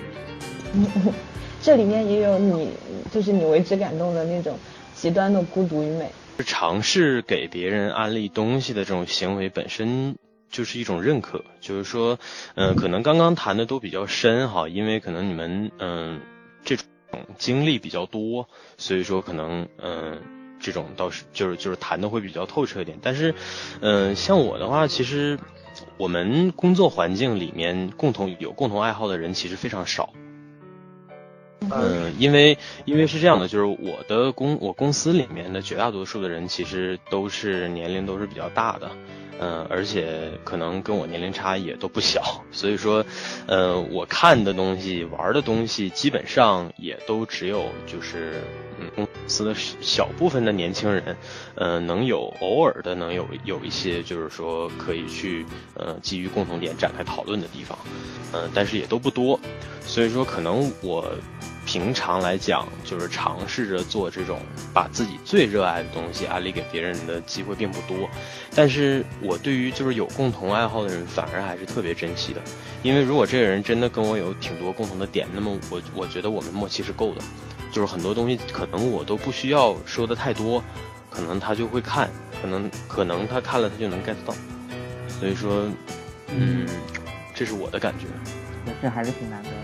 <laughs> 这里面也有你，就是你为之感动的那种极端的孤独与美。尝试给别人安利东西的这种行为本身。就是一种认可，就是说，嗯，可能刚刚谈的都比较深哈，因为可能你们嗯这种经历比较多，所以说可能嗯这种倒是就是就是谈的会比较透彻一点。但是，嗯，像我的话，其实我们工作环境里面共同有共同爱好的人其实非常少。嗯，因为因为是这样的，就是我的公我公司里面的绝大多数的人其实都是年龄都是比较大的。嗯，而且可能跟我年龄差也都不小，<laughs> 所以说，呃，我看的东西、玩的东西，基本上也都只有就是，公司的小部分的年轻人，呃，能有偶尔的能有有一些就是说可以去，呃，基于共同点展开讨论的地方，嗯，但是也都不多，所以说可能我。平常来讲，就是尝试着做这种把自己最热爱的东西安利给别人的机会并不多，但是我对于就是有共同爱好的人反而还是特别珍惜的，因为如果这个人真的跟我有挺多共同的点，那么我我觉得我们默契是够的，就是很多东西可能我都不需要说的太多，可能他就会看，可能可能他看了他就能 get 到，所以说，嗯，这是我的感觉，这还是挺难得的。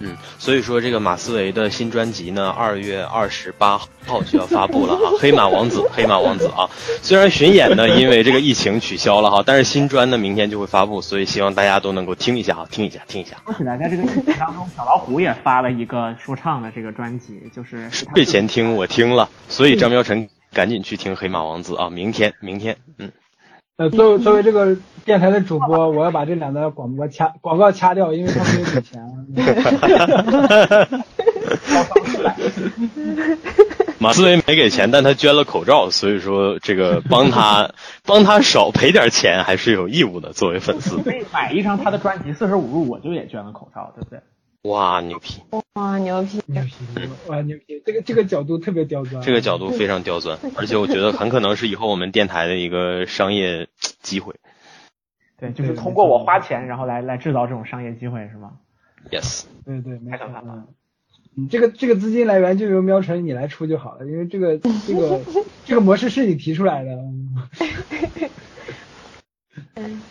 嗯，所以说这个马思唯的新专辑呢，二月二十八号就要发布了哈，<laughs>《黑马王子》，黑马王子啊，虽然巡演呢因为这个疫情取消了哈，但是新专呢明天就会发布，所以希望大家都能够听一下哈，听一下，听一下。说起来，在这个疫情当中，小老虎也发了一个说唱的这个专辑，就是睡前听我听了，所以张苗晨赶紧去听《黑马王子》啊，明天，明天，嗯。呃，作为作为这个电台的主播，我要把这两段广播掐广告掐掉，因为他没有给钱。马思唯没给钱，但他捐了口罩，所以说这个帮他帮他少赔点钱还是有义务的。作为粉丝，可以买一张他的专辑，四舍五入我就也捐了口罩，对不对？哇，牛批！哇，牛批！牛批！哇，牛批！这个这个角度特别刁钻。这个角度非常刁钻，<laughs> 而且我觉得很可能是以后我们电台的一个商业机会。对，就是通过我花钱，然后来来制造这种商业机会，是吗？Yes。对对，没错。嗯，这个这个资金来源就由喵晨你来出就好了，因为这个 <laughs> 这个这个模式是你提出来的。<laughs> 嗯，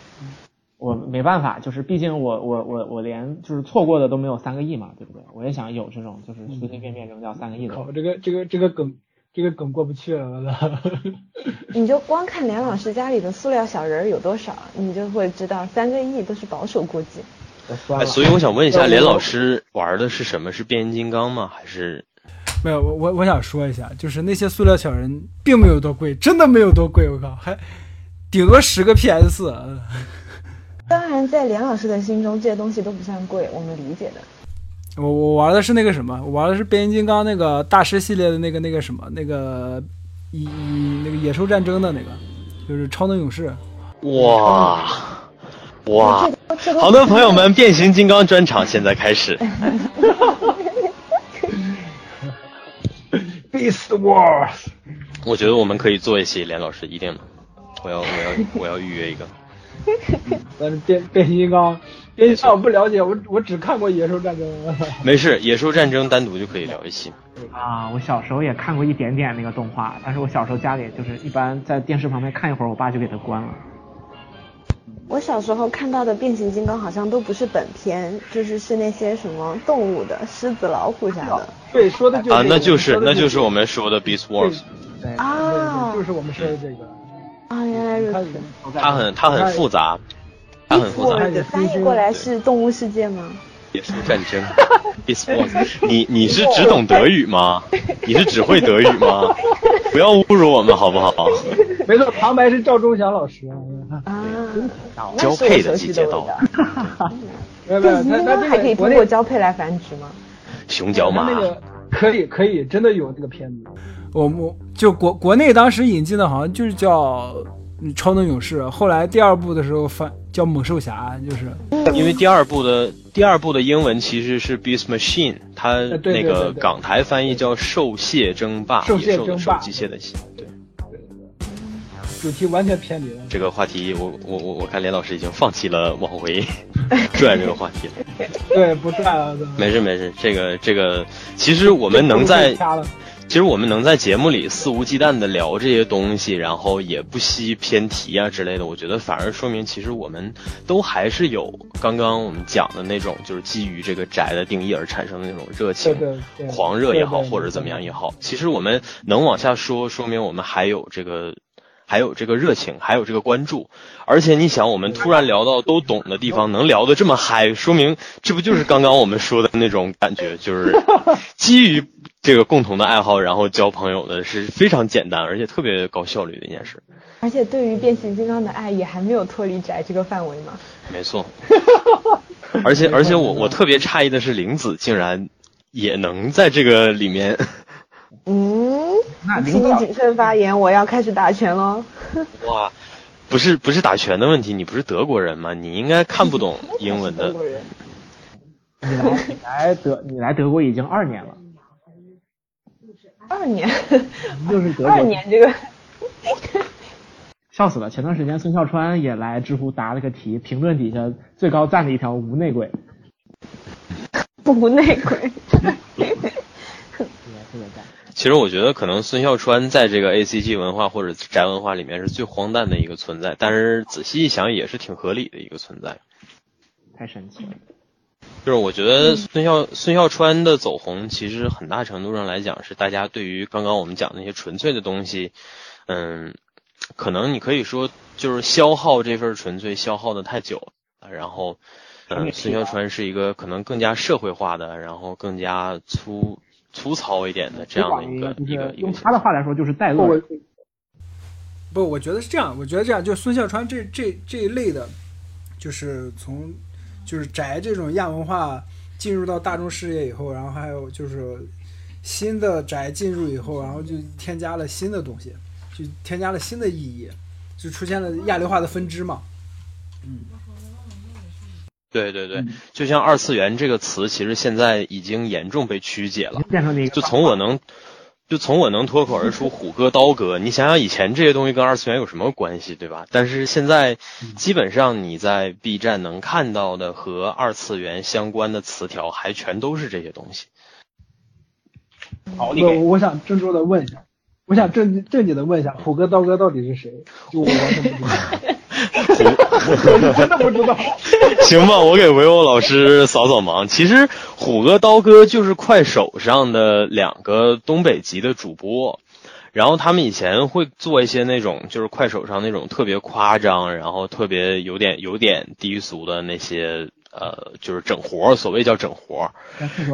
我没办法，就是毕竟我我我我连就是错过的都没有三个亿嘛，对不对？我也想有这种就是随随便便扔掉三个亿的。靠，这个这个这个梗这个梗过不去了，我操！<laughs> 你就光看梁老师家里的塑料小人儿有多少，你就会知道三个亿都是保守估计。哎，所以我想问一下，连老师玩的是什么？是变形金刚吗？还是？没有，我我我想说一下，就是那些塑料小人并没有多贵，真的没有多贵，我靠，还顶多十个 PS 四。当然，在连老师的心中，这些东西都不算贵，我们理解的。我我玩的是那个什么，我玩的是变形金刚那个大师系列的那个那个什么那个以以那个野兽战争的那个，就是超能勇士。哇哇！好多，朋友们，变形金刚专场现在开始。<laughs> Beast Wars。我觉得我们可以做一期，连老师一定的。我要我要我要预约一个。<laughs> 但是变变形金刚，变形金刚我不了解，我我只看过野兽战争。<laughs> 没事，野兽战争单独就可以聊一期。啊，我小时候也看过一点点那个动画，但是我小时候家里就是一般在电视旁边看一会儿，我爸就给它关了。我小时候看到的变形金刚好像都不是本片，就是是那些什么动物的，狮子、老虎啥的。对，说的就是啊，那就是那就是我们说的 Beast Wars。对啊就是我们说的这个。啊，原来如此。它很它很复杂，它很复杂。翻译过来是动物世界吗？野兽战争。<laughs> 你你是只懂德语吗？你是只会德语吗？不要侮辱我们好不好？没错，旁白是赵忠祥老师。啊，<laughs> 交配的季节到了，没有没有，变形金他他这刚还可以通个国内过交配来繁殖吗？熊角马那。个可以可以，真的有这个片子。我我就国国内当时引进的，好像就是叫嗯超能勇士，后来第二部的时候翻叫猛兽侠，就是因为第二部的第二部的英文其实是 Beast Machine，它那个港台翻译叫兽械争霸，兽械野兽的兽争霸，机械的械。对主题完全偏离了。这个话题，我我我我看连老师已经放弃了往回 <laughs> 拽这个话题了。<laughs> 对，不转了都。没事没事，这个这个，其实我们能在掐了。其实我们能在节目里肆无忌惮的聊这些东西，然后也不惜偏题啊之类的，我觉得反而说明其实我们都还是有刚刚我们讲的那种，就是基于这个宅的定义而产生的那种热情、狂热也好，或者怎么样也好。其实我们能往下说，说明我们还有这个。还有这个热情，还有这个关注，而且你想，我们突然聊到都懂的地方，能聊得这么嗨，说明这不就是刚刚我们说的那种感觉，就是基于这个共同的爱好，然后交朋友的是非常简单而且特别高效率的一件事。而且对于变形金刚的爱也还没有脱离宅这个范围吗。<laughs> 没错，而且而且我我特别诧异的是，玲子竟然也能在这个里面。嗯，那领导请你谨慎发言，我要开始打拳喽。<laughs> 哇，不是不是打拳的问题，你不是德国人吗？你应该看不懂 <laughs> 英文的。德国人，你来你来德你来德国已经二年了，二年，就是德国 <laughs> 二年这个，笑死了。前段时间孙笑川也来知乎答了个题，评论底下最高赞的一条无内鬼，不内鬼。其实我觉得可能孙笑川在这个 A C G 文化或者宅文化里面是最荒诞的一个存在，但是仔细一想也是挺合理的一个存在。太神奇了。就是我觉得孙笑孙笑川的走红，其实很大程度上来讲是大家对于刚刚我们讲那些纯粹的东西，嗯，可能你可以说就是消耗这份纯粹消耗的太久了，然后，嗯，孙笑川是一个可能更加社会化的，然后更加粗粗糙一点的这样的一个就是用他的话来说就是带路，不，我觉得是这样。我觉得这样，就孙笑川这这这一类的，就是从就是宅这种亚文化进入到大众视野以后，然后还有就是新的宅进入以后，然后就添加了新的东西，就添加了新的意义，就出现了亚流化的分支嘛。对对对，就像二次元这个词，其实现在已经严重被曲解了。变成了一个就从我能，就从我能脱口而出 <laughs> 虎哥、刀哥，你想想以前这些东西跟二次元有什么关系，对吧？但是现在基本上你在 B 站能看到的和二次元相关的词条，还全都是这些东西。好，你我我想郑重的问一下，我想正正经的问一下，虎哥刀哥到底是谁？就 <laughs> 我完全不知道。我真的不知道。行吧，我给维欧老师扫扫盲。其实虎哥、刀哥就是快手上的两个东北籍的主播，然后他们以前会做一些那种就是快手上那种特别夸张，然后特别有点有点低俗的那些。呃，就是整活，所谓叫整活。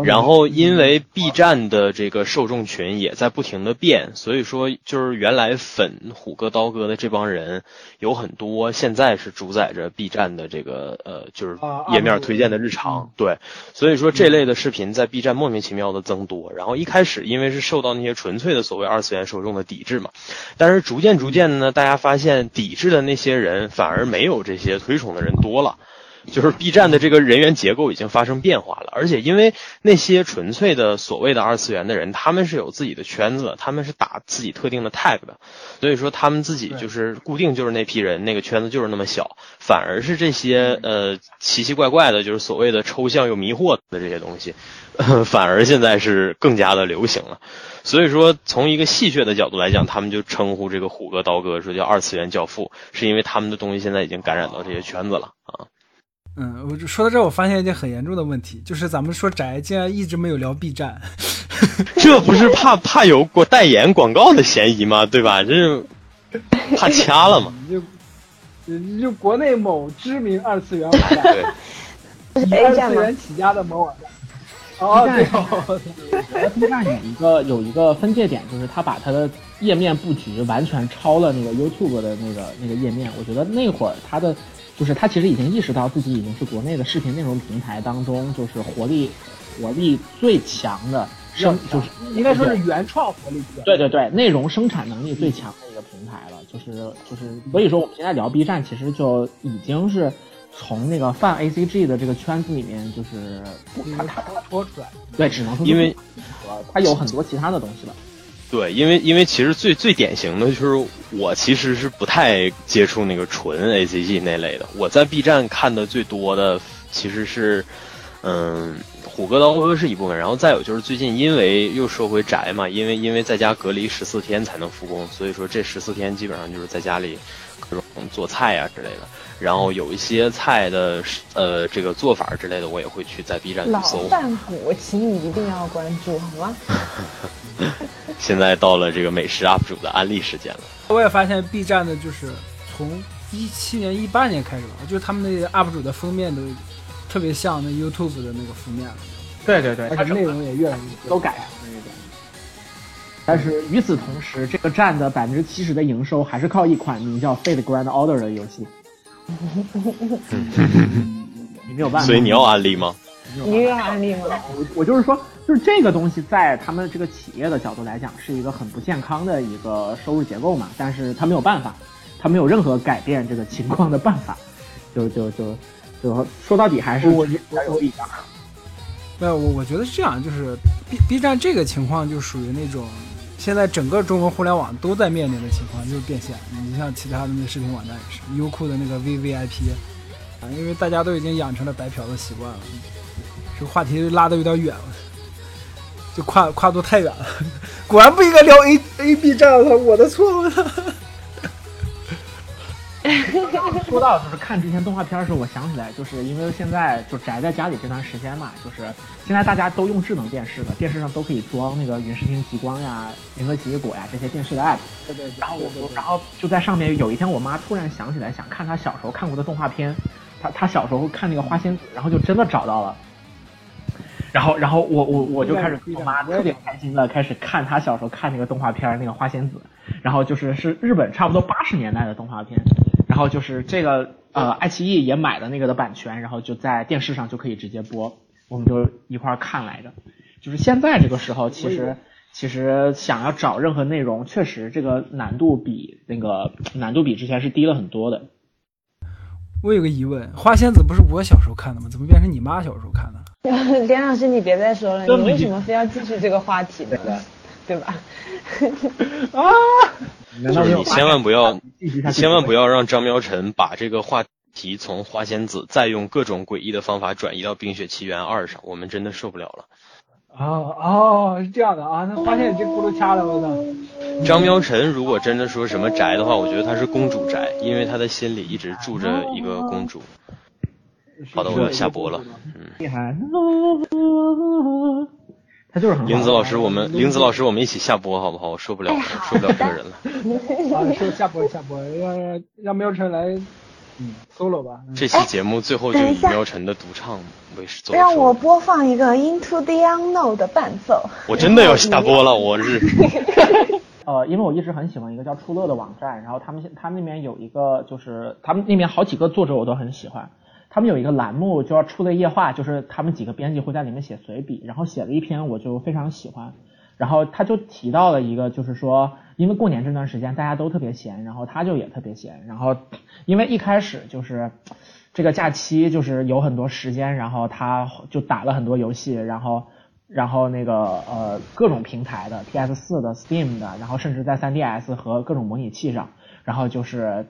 然后因为 B 站的这个受众群也在不停的变，所以说就是原来粉虎哥刀哥的这帮人有很多，现在是主宰着 B 站的这个呃，就是页面推荐的日常。对，所以说这类的视频在 B 站莫名其妙的增多。然后一开始因为是受到那些纯粹的所谓二次元受众的抵制嘛，但是逐渐逐渐的呢，大家发现抵制的那些人反而没有这些推崇的人多了。就是 B 站的这个人员结构已经发生变化了，而且因为那些纯粹的所谓的二次元的人，他们是有自己的圈子，他们是打自己特定的 tag 的，所以说他们自己就是固定就是那批人，那个圈子就是那么小，反而是这些呃奇奇怪怪的，就是所谓的抽象又迷惑的这些东西，<laughs> 反而现在是更加的流行了。所以说从一个戏谑的角度来讲，他们就称呼这个虎哥刀哥说叫二次元教父，是因为他们的东西现在已经感染到这些圈子了啊。嗯，我说到这，我发现一件很严重的问题，就是咱们说宅，竟然一直没有聊 B 站，<laughs> 这不是怕怕有过代言广告的嫌疑吗？对吧？这是 <laughs> 怕掐了嘛？就就国内某知名二次元网 <laughs> 站，以二次元起家的某网站。哦，对，B 站有一个有一个分界点，就是他把他的页面布局完全抄了那个 YouTube 的那个那个页面。我觉得那会儿他的。就是他其实已经意识到自己已经是国内的视频内容平台当中就是活力活力最强的生，就是应该说是原创活力。对对对，内容生产能力最强的一个平台了。就是就是，所以说我们现在聊 B 站，其实就已经是从那个泛 A C G 的这个圈子里面，就是他他脱出来。对，只能说因为它有很多其他的东西了。对，因为因为其实最最典型的就是我其实是不太接触那个纯 A C G 那类的。我在 B 站看的最多的其实是，嗯，虎哥刀哥是一部分，然后再有就是最近因为又说回宅嘛，因为因为在家隔离十四天才能复工，所以说这十四天基本上就是在家里各种做菜啊之类的。然后有一些菜的呃这个做法之类的，我也会去在 B 站搜。老饭骨，请你一定要关注，好吗？<laughs> <laughs> 现在到了这个美食 UP 主的安利时间了。我也发现 B 站的就是从一七年、一八年开始吧，就是他们那个 UP 主的封面都特别像那 YouTube 的那个封面了。对对对，而且内容也越来越都改了那种。但是与此同时，这个站的百分之七十的营收还是靠一款名叫《Fate Grand Order》的游戏。<laughs> 你没有办法。所以你要安利吗？你要安利吗？我我就是说。就是这个东西，在他们这个企业的角度来讲，是一个很不健康的一个收入结构嘛。但是他没有办法，他没有任何改变这个情况的办法。就就就就说到底还是我我有一点。没有我我觉得是这样，就是 B B 站这个情况就属于那种现在整个中国互联网都在面临的情况，就是变现。你像其他的那视频网站也是，优酷的那个 V V I P 啊，因为大家都已经养成了白嫖的习惯了。这个话题拉的有点远了。就跨跨度太远了，<laughs> 果然不应该聊 A A B 站了，我的错了。<laughs> 说到就是看之前动画片的时候，我想起来，就是因为现在就宅在家里这段时间嘛，就是现在大家都用智能电视了，电视上都可以装那个云视听极光呀、银河奇异果呀这些电视的 app。对对。然后我，然后就在上面有一天，我妈突然想起来想看她小时候看过的动画片，她她小时候看那个花仙子，然后就真的找到了。然后，然后我我我就开始我妈特别开心的开始看她小时候看那个动画片那个花仙子，然后就是是日本差不多八十年代的动画片，然后就是这个呃爱奇艺也买了那个的版权，然后就在电视上就可以直接播，我们就一块儿看来着。就是现在这个时候，其实其实想要找任何内容，确实这个难度比那个难度比之前是低了很多的。我有个疑问，花仙子不是我小时候看的吗？怎么变成你妈小时候看的？<laughs> 连老师，你别再说了，你为什么非要继续这个话题呢？对吧？<laughs> 啊！就是你千万不要，千万不要让张苗晨把这个话题从花仙子再用各种诡异的方法转移到《冰雪奇缘二》上，我们真的受不了了。哦哦，是这样的啊！那花仙子这咕噜掐了，我操！张喵晨如果真的说什么宅的话，我觉得他是公主宅，因为他的心里一直住着一个公主。好的，我要下播了。嗯，厉害。他就是很玲子老师，我们林子老师，我们一起下播好不好？我受不了，受不了这个人了。<laughs> 啊，说下播下播，让让喵晨来，嗯，solo 吧。这期节目最后就以喵晨的独唱为做让我播放一个 Into the Unknown 的伴奏。我真的要下播了，我日。<laughs> 呃，因为我一直很喜欢一个叫出乐的网站，然后他们他们那边有一个，就是他们那边好几个作者我都很喜欢。他们有一个栏目叫“出的夜话”，就是他们几个编辑会在里面写随笔，然后写了一篇我就非常喜欢。然后他就提到了一个，就是说，因为过年这段时间大家都特别闲，然后他就也特别闲。然后因为一开始就是这个假期就是有很多时间，然后他就打了很多游戏，然后然后那个呃各种平台的 PS 四的、Steam 的，然后甚至在 3DS 和各种模拟器上，然后就是，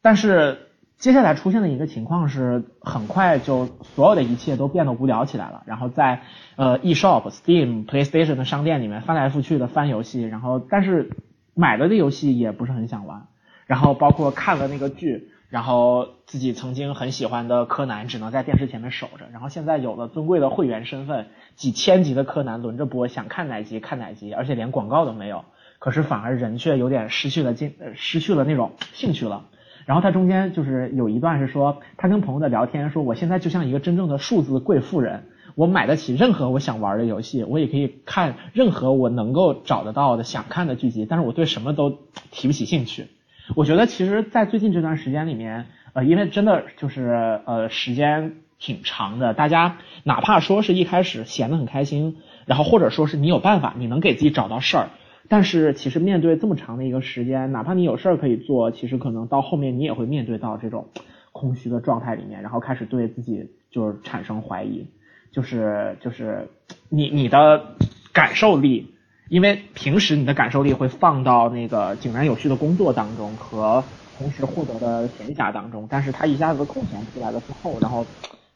但是。接下来出现的一个情况是，很快就所有的一切都变得无聊起来了。然后在呃 eShop、Steam、PlayStation 的商店里面翻来覆去的翻游戏，然后但是买了的游戏也不是很想玩。然后包括看了那个剧，然后自己曾经很喜欢的柯南只能在电视前面守着。然后现在有了尊贵的会员身份，几千集的柯南轮着播，想看哪集看哪集，而且连广告都没有。可是反而人却有点失去了劲，失去了那种兴趣了。然后他中间就是有一段是说，他跟朋友的聊天，说我现在就像一个真正的数字贵妇人，我买得起任何我想玩的游戏，我也可以看任何我能够找得到的想看的剧集，但是我对什么都提不起兴趣。我觉得其实，在最近这段时间里面，呃，因为真的就是呃时间挺长的，大家哪怕说是一开始闲得很开心，然后或者说是你有办法，你能给自己找到事儿。但是其实面对这么长的一个时间，哪怕你有事儿可以做，其实可能到后面你也会面对到这种空虚的状态里面，然后开始对自己就是产生怀疑，就是就是你你的感受力，因为平时你的感受力会放到那个井然有序的工作当中和同时获得的闲暇当中，但是它一下子空闲出来了之后，然后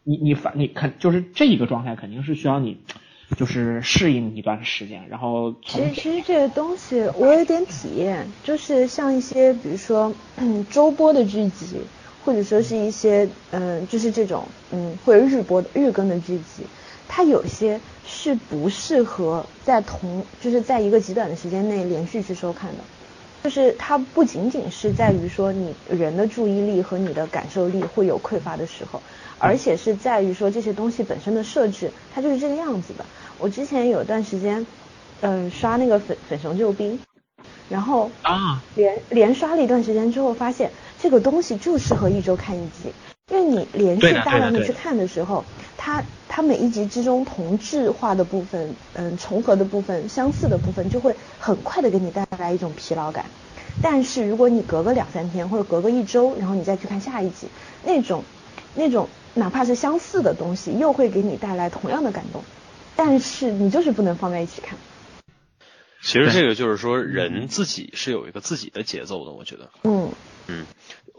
你你反你肯就是这一个状态肯定是需要你。就是适应一段时间，然后其实其实这个东西我有点体验，就是像一些比如说周播的剧集，或者说是一些嗯就是这种嗯或者日播日更的剧集，它有些是不适合在同就是在一个极短的时间内连续去收看的，就是它不仅仅是在于说你人的注意力和你的感受力会有匮乏的时候。而且是在于说这些东西本身的设置，它就是这个样子的。我之前有段时间，嗯，刷那个粉粉熊救兵，然后啊，连连刷了一段时间之后，发现这个东西就适合一周看一集，因为你连续大量的去看的时候，它它每一集之中同质化的部分，嗯，重合的部分，相似的部分，就会很快的给你带来一种疲劳感。但是如果你隔个两三天或者隔个一周，然后你再去看下一集，那种那种。哪怕是相似的东西，又会给你带来同样的感动，但是你就是不能放在一起看。其实这个就是说，人自己是有一个自己的节奏的，我觉得。嗯嗯，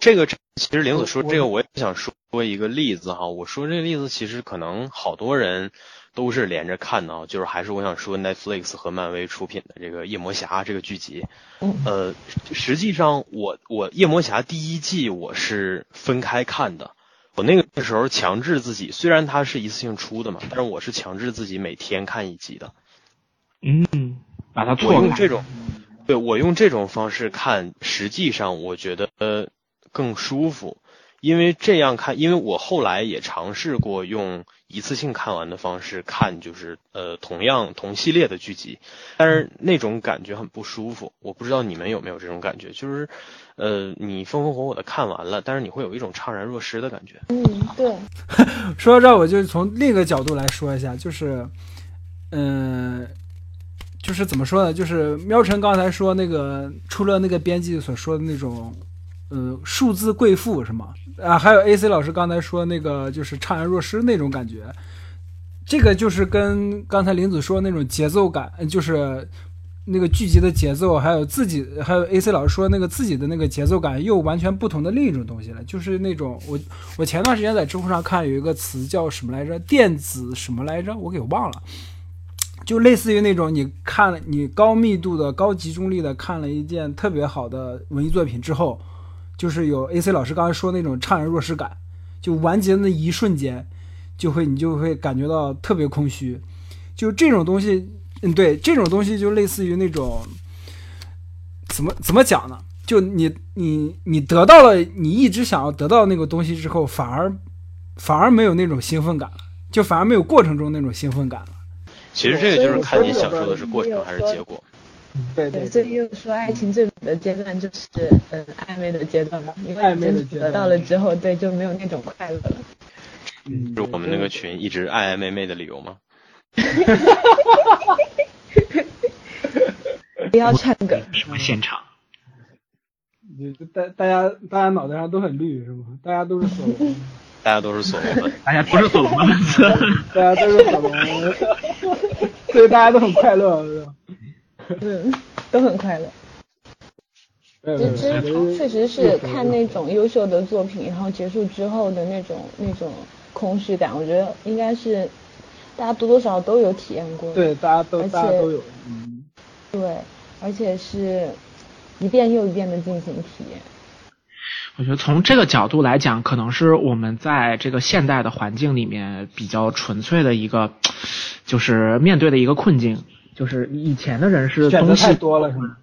这个其实玲子说这个，我也想说一个例子哈。我说这个例子，其实可能好多人都是连着看的啊，就是还是我想说 Netflix 和漫威出品的这个夜魔侠这个剧集。嗯。呃，实际上我我夜魔侠第一季我是分开看的。我那个时候强制自己，虽然它是一次性出的嘛，但是我是强制自己每天看一集的。嗯，把它我用这种，对我用这种方式看，实际上我觉得呃更舒服。因为这样看，因为我后来也尝试过用一次性看完的方式看，就是呃同样同系列的剧集，但是那种感觉很不舒服。我不知道你们有没有这种感觉，就是呃你风风火火的看完了，但是你会有一种怅然若失的感觉。嗯，对。<laughs> 说到这，我就从另一个角度来说一下，就是嗯，就是怎么说呢？就是喵晨刚才说那个，除了那个编辑所说的那种。呃，数字贵妇是吗？啊，还有 A C 老师刚才说那个，就是怅然若失那种感觉，这个就是跟刚才林子说那种节奏感，就是那个剧集的节奏，还有自己，还有 A C 老师说那个自己的那个节奏感，又完全不同的另一种东西了。就是那种我我前段时间在知乎上看有一个词叫什么来着？电子什么来着？我给忘了。就类似于那种你看了你高密度的、高集中力的看了一件特别好的文艺作品之后，就是有 AC 老师刚才说那种怅然若失感，就完结的一瞬间，就会你就会感觉到特别空虚。就这种东西，嗯，对，这种东西就类似于那种怎么怎么讲呢？就你你你得到了你一直想要得到那个东西之后，反而反而没有那种兴奋感了，就反而没有过程中那种兴奋感了。其实这个就是看你享受的是过程还是结果。对对，所以又说爱情最美的阶段就是嗯暧昧的阶段嘛，因为暧昧的阶段得到了之后，对就没有那种快乐了。嗯是我们那个群一直爱爱妹妹的理由吗？<laughs> 不要唱梗，什么现场？就大大家大家脑袋上都很绿是吗？大家都是索隆，大家都是所罗门。<laughs> <laughs> 大家不是索隆的粉丝。大家都是索隆，所以大家都很快乐，是吧？<laughs> 嗯，都很快乐。<laughs> 对其实确实是看那种优秀的作品，然后结束之后的那种那种空虚感，我觉得应该是大家多多少少都有体验过的。对，大家都而且大家都有，嗯，对，而且是一遍又一遍的进行体验。我觉得从这个角度来讲，可能是我们在这个现代的环境里面比较纯粹的一个，就是面对的一个困境。就是以前的人是选择东西太多了是吗？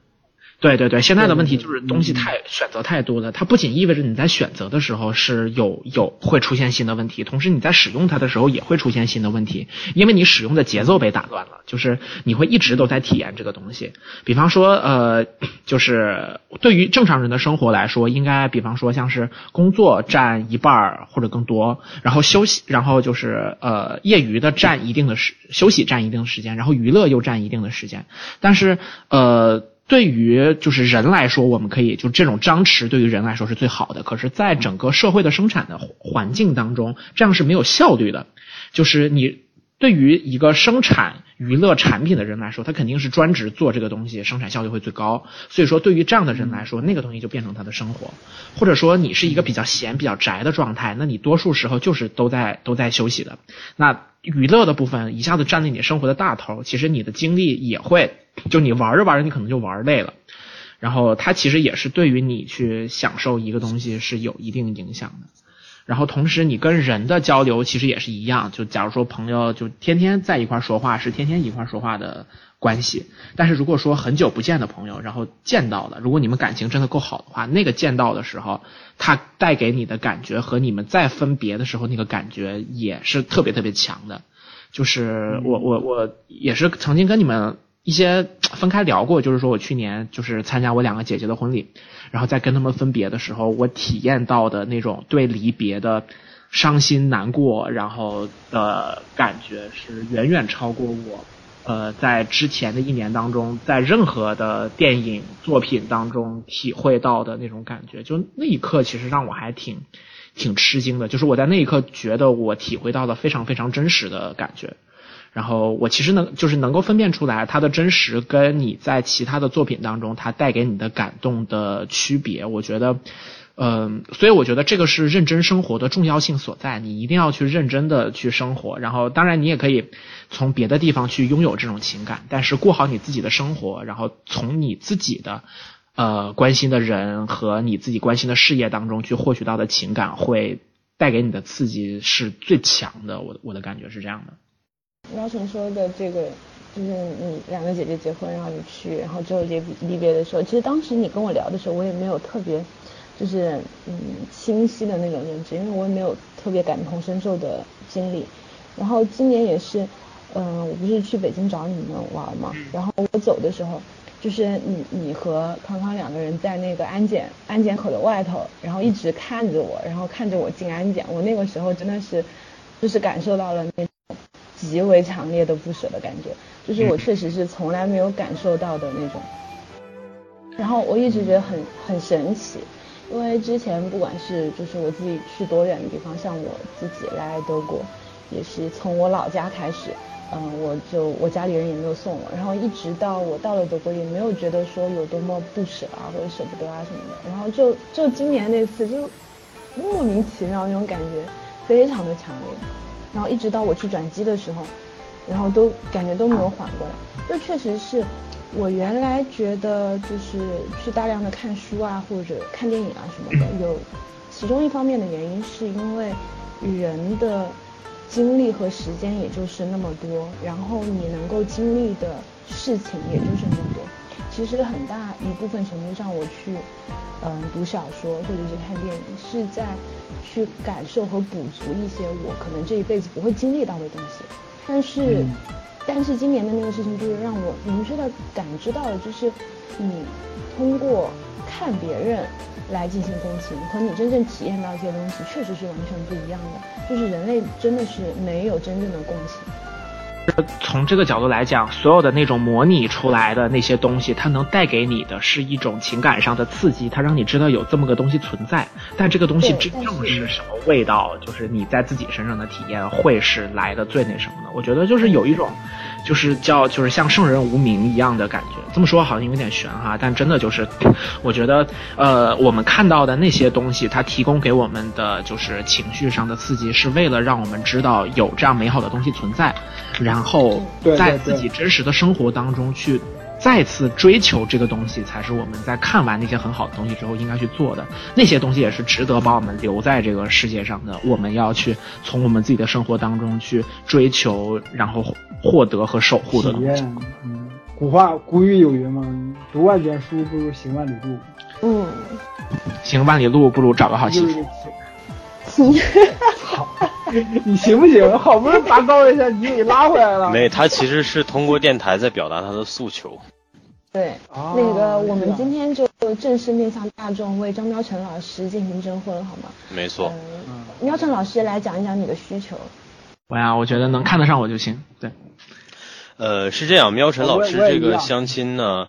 对对对，现在的问题就是东西太选择太多了，它不仅意味着你在选择的时候是有有会出现新的问题，同时你在使用它的时候也会出现新的问题，因为你使用的节奏被打乱了，就是你会一直都在体验这个东西。比方说，呃，就是对于正常人的生活来说，应该比方说像是工作占一半儿或者更多，然后休息，然后就是呃业余的占一定的时休息占一定的时间，然后娱乐又占一定的时间，但是呃。对于就是人来说，我们可以就这种张弛对于人来说是最好的。可是，在整个社会的生产的环境当中，这样是没有效率的。就是你对于一个生产娱乐产品的人来说，他肯定是专职做这个东西，生产效率会最高。所以说，对于这样的人来说，那个东西就变成他的生活。或者说，你是一个比较闲、比较宅的状态，那你多数时候就是都在都在休息的。那娱乐的部分一下子占了你生活的大头，其实你的精力也会，就你玩着玩着，你可能就玩累了。然后它其实也是对于你去享受一个东西是有一定影响的。然后同时你跟人的交流其实也是一样，就假如说朋友就天天在一块说话，是天天一块说话的关系。但是如果说很久不见的朋友，然后见到了，如果你们感情真的够好的话，那个见到的时候，他带给你的感觉和你们再分别的时候那个感觉也是特别特别强的。就是我我我也是曾经跟你们一些分开聊过，就是说我去年就是参加我两个姐姐的婚礼，然后在跟他们分别的时候，我体验到的那种对离别的伤心难过，然后的感觉是远远超过我呃在之前的一年当中，在任何的电影作品当中体会到的那种感觉。就那一刻，其实让我还挺挺吃惊的，就是我在那一刻觉得我体会到了非常非常真实的感觉。然后我其实能就是能够分辨出来它的真实跟你在其他的作品当中它带给你的感动的区别，我觉得，嗯、所以我觉得这个是认真生活的重要性所在，你一定要去认真的去生活，然后当然你也可以从别的地方去拥有这种情感，但是过好你自己的生活，然后从你自己的呃关心的人和你自己关心的事业当中去获取到的情感，会带给你的刺激是最强的，我我的感觉是这样的。苗晨说的这个，就是你两个姐姐结婚，然后你去，然后最后离离别的时候，其实当时你跟我聊的时候，我也没有特别，就是嗯清晰的那种认知，因为我也没有特别感同身受的经历。然后今年也是，嗯、我不是去北京找你们玩嘛，然后我走的时候，就是你你和康康两个人在那个安检安检口的外头，然后一直看着我，然后看着我进安检，我那个时候真的是，就是感受到了那种极为强烈的不舍的感觉，就是我确实是从来没有感受到的那种。然后我一直觉得很很神奇，因为之前不管是就是我自己去多远的地方，像我自己来德国，也是从我老家开始，嗯，我就我家里人也没有送我，然后一直到我到了德国，也没有觉得说有多么不舍啊或者舍不得啊什么的，然后就就今年那次就莫名其妙那种感觉非常的强烈，然后一直到我去转机的时候，然后都感觉都没有缓过来。这确实是我原来觉得就是去大量的看书啊或者看电影啊什么的，<clears throat> 有其中一方面的原因是因为人的精力和时间也就是那么多，然后你能够经历的事情也就是那么多。其实很大一部分程度上，我去嗯读小说或者是看电影，是在去感受和补足一些我可能这一辈子不会经历到的东西。但是，但是今年的那个事情就是让我明确的感知到了，就是你通过看别人来进行共情，和你真正体验到一些东西，确实是完全不一样的。就是人类真的是没有真正的共情。从这个角度来讲，所有的那种模拟出来的那些东西，它能带给你的是一种情感上的刺激，它让你知道有这么个东西存在。但这个东西真正是什么味道，就是你在自己身上的体验会是来的最那什么的。我觉得就是有一种，就是叫就是像圣人无名一样的感觉。这么说好像有点悬哈，但真的就是，我觉得呃，我们看到的那些东西，它提供给我们的就是情绪上的刺激，是为了让我们知道有这样美好的东西存在。然后在自己真实的生活当中去再次追求这个东西，才是我们在看完那些很好的东西之后应该去做的。那些东西也是值得把我们留在这个世界上的。我们要去从我们自己的生活当中去追求，然后获得和守护的体验。嗯，古话古语有云嘛，读万卷书不如行万里路。嗯，行万里路不如找个好媳妇。好，<laughs> 你行不行？好不容易拔高一下，你给拉回来了。没，他其实是通过电台在表达他的诉求。对，那个我们今天就正式面向大众为张喵晨老师进行征婚，好吗？没错。喵晨老师来讲一讲你的需求。我呀，我觉得能看得上我就行。对。呃，是这样，喵晨老师这个相亲呢，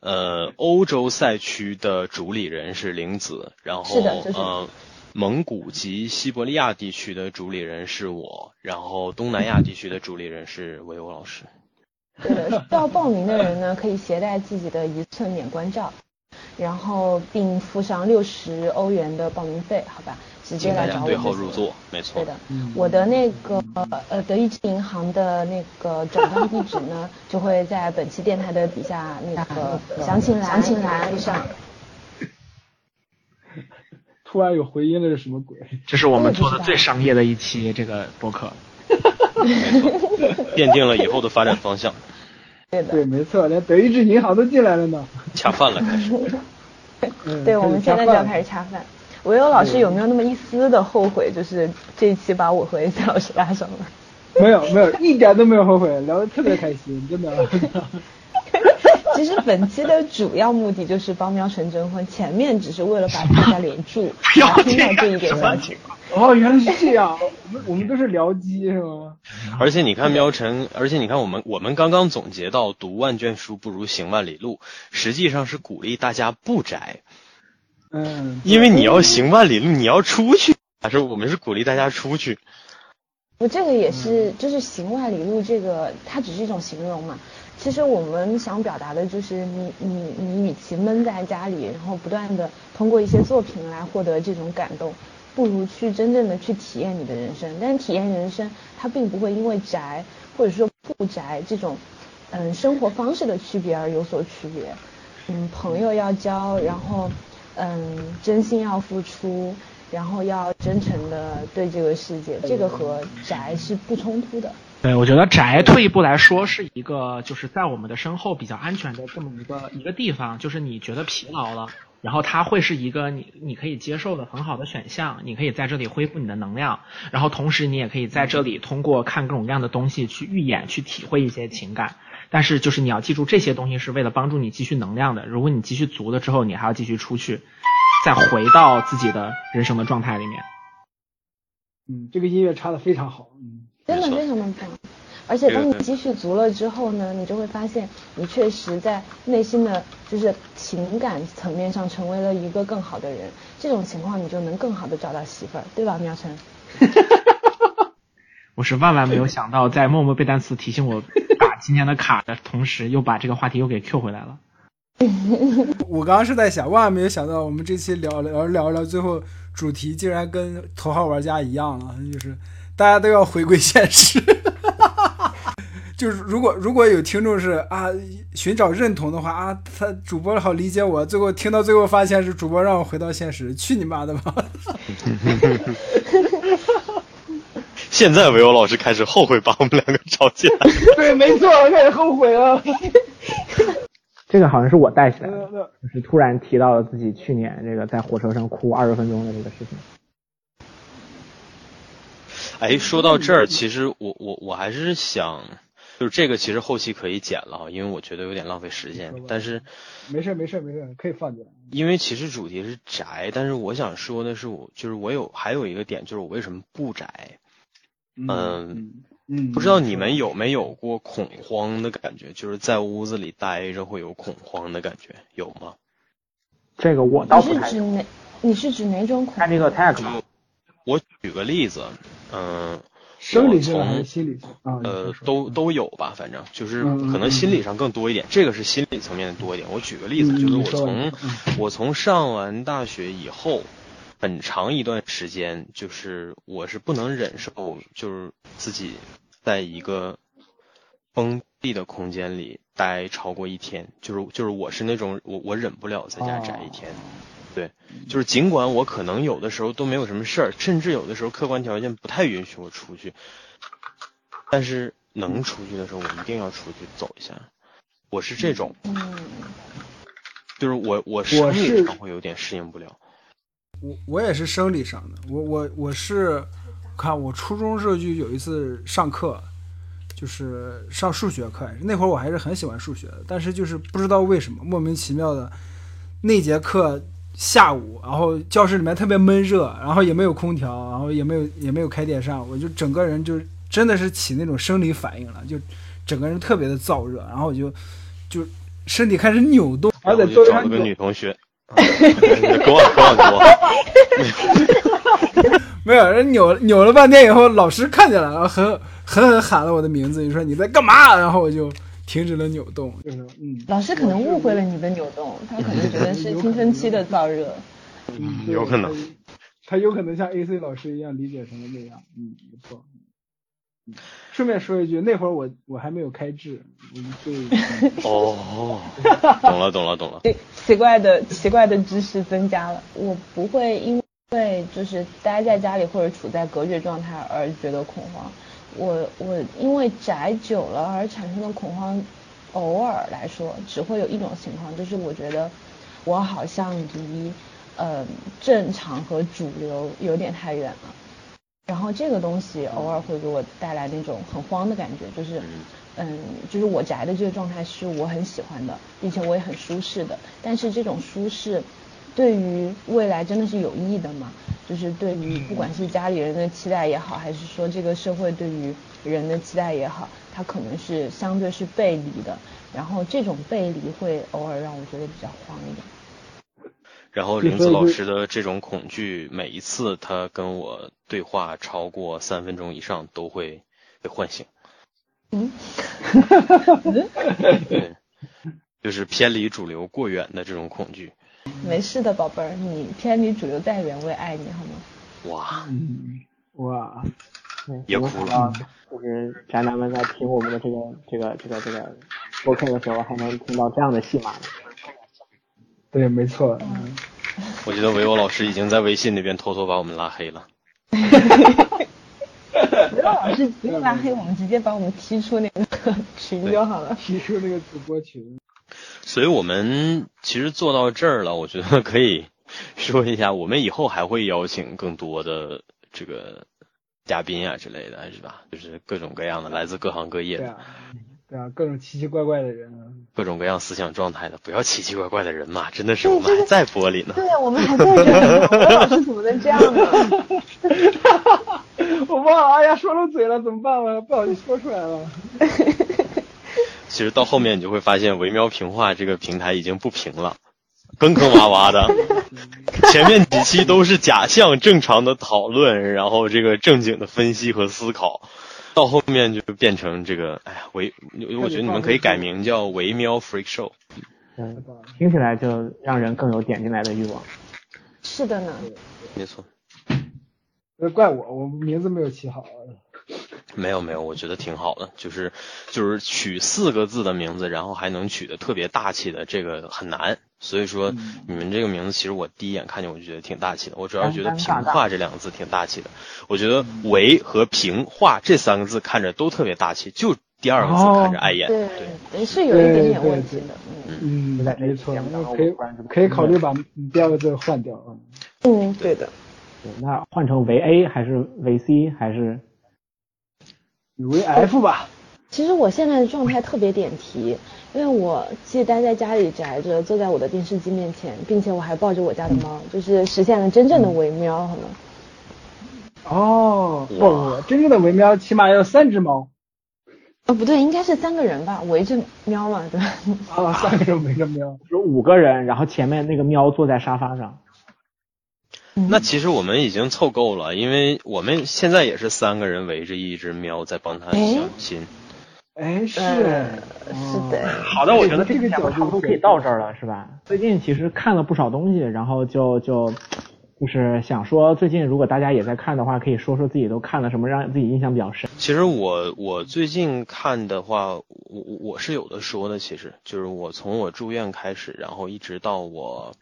呃，欧洲赛区的主理人是玲子，然后呃。蒙古及西伯利亚地区的主理人是我，然后东南亚地区的主理人是维欧老师。对的，需要报名的人呢，可以携带自己的一寸免冠照，然后并付上六十欧元的报名费，好吧？直接来找我。对号入座，没错。对的，我的那个呃德意志银行的那个转账地址呢，就会在本期电台的底下那个详情栏详情栏上。突然有回音了，是什么鬼？这是我们做的最商业的一期这个博客，<laughs> 奠定了以后的发展方向。对的，对，没错，连德意志银行都进来了呢。恰饭了，开始。对，我们现在就要开始恰饭。维欧老师有没有那么一丝的后悔？就是这一期把我和 AC 老师拉上了。没有，没有，一点都没有后悔，聊得特别开心，真的。其实本期的主要目的就是帮喵晨征婚，前面只是为了把大家留住，听到这一点消息。哦，原来是这样，我们我们都是聊机是吗？而且你看喵晨，而且你看我们我们刚刚总结到读万卷书不如行万里路，实际上是鼓励大家不宅。嗯，因为你要行万里路，你要出去，还是我们是鼓励大家出去。我，这个也是，就是行万里路，这个它只是一种形容嘛。其实我们想表达的就是，你你你，与其闷在家里，然后不断的通过一些作品来获得这种感动，不如去真正的去体验你的人生。但体验人生，它并不会因为宅或者说不宅这种，嗯，生活方式的区别而有所区别。嗯，朋友要交，然后嗯，真心要付出，然后要真诚的对这个世界，这个和宅是不冲突的。对，我觉得宅退一步来说是一个，就是在我们的身后比较安全的这么一个一个地方，就是你觉得疲劳了，然后它会是一个你你可以接受的很好的选项，你可以在这里恢复你的能量，然后同时你也可以在这里通过看各种各样的东西去预演，去体会一些情感。但是就是你要记住，这些东西是为了帮助你积蓄能量的。如果你积蓄足了之后，你还要继续出去，再回到自己的人生的状态里面。嗯，这个音乐插的非常好，嗯。真的非常的棒，而且当你积蓄足了之后呢，你就会发现你确实在内心的就是情感层面上成为了一个更好的人。这种情况你就能更好的找到媳妇儿，对吧，苗晨？<laughs> 我是万万没有想到，在默默背单词提醒我打今天的卡的同时，又把这个话题又给 Q 回来了。<laughs> 我刚刚是在想，万万没有想到，我们这期聊聊聊聊，最后主题竟然跟头号玩家一样了，就是。大家都要回归现实，<laughs> 就是如果如果有听众是啊寻找认同的话啊，他主播好理解我，最后听到最后发现是主播让我回到现实，去你妈的吧！现在维欧老师开始后悔把我们两个吵起来。<laughs> 对，没错，我开始后悔了。<laughs> 这个好像是我带起来的，就是突然提到了自己去年这个在火车上哭二十分钟的这个事情。哎，说到这儿，其实我我我还是想，就是这个其实后期可以剪了，因为我觉得有点浪费时间。但是没事没事没事，可以放进来。因为其实主题是宅，但是我想说的是，我就是我有还有一个点，就是我为什么不宅？嗯嗯，不知道你们有没有过恐慌的感觉，就是在屋子里待着会有恐慌的感觉，有吗？这个我倒不太。你是指哪？你是指哪种恐？看这个 tag 吗？我举个例子，嗯，生理上还是心理上？呃，都都有吧，反正就是可能心理上更多一点。这个是心理层面的多一点。我举个例子，就是我从我从上完大学以后。很长一段时间，就是我是不能忍受，就是自己在一个封闭的空间里待超过一天，就是就是我是那种我我忍不了在家宅一天，对，就是尽管我可能有的时候都没有什么事儿，甚至有的时候客观条件不太允许我出去，但是能出去的时候，我一定要出去走一下，我是这种，就是我我生理上会有点适应不了。我我也是生理上的，我我我是，看我初中时候就有一次上课，就是上数学课，那会儿我还是很喜欢数学的，但是就是不知道为什么莫名其妙的，那节课下午，然后教室里面特别闷热，然后也没有空调，然后也没有也没有开电扇，我就整个人就真的是起那种生理反应了，就整个人特别的燥热，然后我就就身体开始扭动，而且找了个女同学。给我给我给我，没有人扭扭了半天以后，老师看见了，然后狠狠狠喊了我的名字，你说你在干嘛？然后我就停止了扭动。就是嗯，老师可能误会了你的扭动，他可能觉得是青春期的燥热。嗯，有可能，他有可能像 AC 老师一样理解成了那样。嗯，没错。顺便说一句，那会儿我我还没有开智，我就 <laughs> 哦，懂了懂了懂了。奇怪的奇怪的知识增加了，我不会因为就是待在家里或者处在隔绝状态而觉得恐慌，我我因为宅久了而产生的恐慌，偶尔来说只会有一种情况，就是我觉得我好像离呃正常和主流有点太远了。然后这个东西偶尔会给我带来那种很慌的感觉，就是，嗯，就是我宅的这个状态是我很喜欢的，并且我也很舒适的。但是这种舒适，对于未来真的是有益的吗？就是对于不管是家里人的期待也好，还是说这个社会对于人的期待也好，它可能是相对是背离的。然后这种背离会偶尔让我觉得比较慌一点。然后林子老师的这种恐惧，每一次他跟我对话超过三分钟以上，都会被唤醒。嗯，<laughs> 对，就是偏离主流过远的这种恐惧。没事的，宝贝儿，你偏离主流再远，我也爱你，好吗？哇，哇，也哭了。就是宅男们在听我们的这个这个这个这个播客的时候，还能听到这样的戏码呢。对，没错。嗯我觉得维欧老师已经在微信那边偷偷把我们拉黑了。维欧老师不用拉黑我们，直接把我们踢出那个群就好了。踢出那个主播群。所以我们其实做到这儿了，我觉得可以说一下，我们以后还会邀请更多的这个嘉宾啊之类的，是吧？就是各种各样的，来自各行各业的。对啊，各种奇奇怪怪的人，各种各样思想状态的，不要奇奇怪怪的人嘛，真的是我们还在播里呢。对呀，我们还在这里，老师怎么能这样呢？<laughs> <laughs> 我忘了，哎呀，说漏嘴了，怎么办了？不好意思说出来了。其实到后面你就会发现，维喵平话这个平台已经不平了，坑坑洼洼的。<laughs> 前面几期都是假象正常的讨论，然后这个正经的分析和思考。到后面就变成这个，哎呀，维，我觉得你们可以改名叫维喵 freak show，嗯，听起来就让人更有点进来的欲望。是的呢，没错。那怪我，我名字没有起好。没有没有，我觉得挺好的，就是就是取四个字的名字，然后还能取得特别大气的，这个很难。所以说你们这个名字，其实我第一眼看见我就觉得挺大气的。我主要是觉得“平化”这两个字挺大气的。我觉得“维”和“平化”这三个字看着都特别大气，就第二个字看着碍眼。对对，是有一点点问题的。嗯，没错，可以可以考虑把第二个字换掉啊。嗯，对的。那换成维 A 还是维 C 还是？为 F 吧。其实我现在的状态特别点题，因为我既待在家里宅着，坐在我的电视机面前，并且我还抱着我家的猫，就是实现了真正的维喵，好吗？哦，不不，真正的维喵起码要三只猫。哦，不对，应该是三个人吧，围着喵嘛，对吧？啊，三个人围着喵，有五个人，然后前面那个喵坐在沙发上。那其实我们已经凑够了，因为我们现在也是三个人围着一只喵在帮它相亲。哎，是是的。好的，我觉得这个节目差不多可以到这儿了，是吧？最近其实看了不少东西，然后就就就是想说，最近如果大家也在看的话，可以说说自己都看了什么，让自己印象比较深。其实我我最近看的话，我我是有的说的，其实就是我从我住院开始，然后一直到我。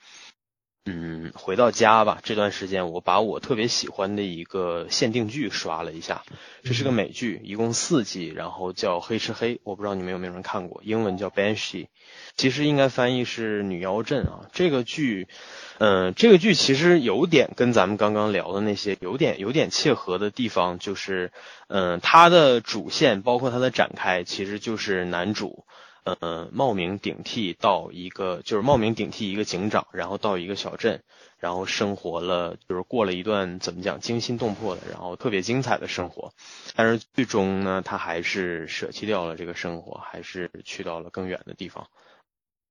嗯，回到家吧。这段时间，我把我特别喜欢的一个限定剧刷了一下。这是个美剧，一共四季，然后叫《黑吃黑》。我不知道你们有没有人看过，英文叫《Banshee》，其实应该翻译是《女妖镇》啊。这个剧，嗯，这个剧其实有点跟咱们刚刚聊的那些有点有点切合的地方，就是，嗯，它的主线包括它的展开，其实就是男主。呃，冒名顶替到一个，就是冒名顶替一个警长，然后到一个小镇，然后生活了，就是过了一段怎么讲惊心动魄的，然后特别精彩的生活。但是最终呢，他还是舍弃掉了这个生活，还是去到了更远的地方。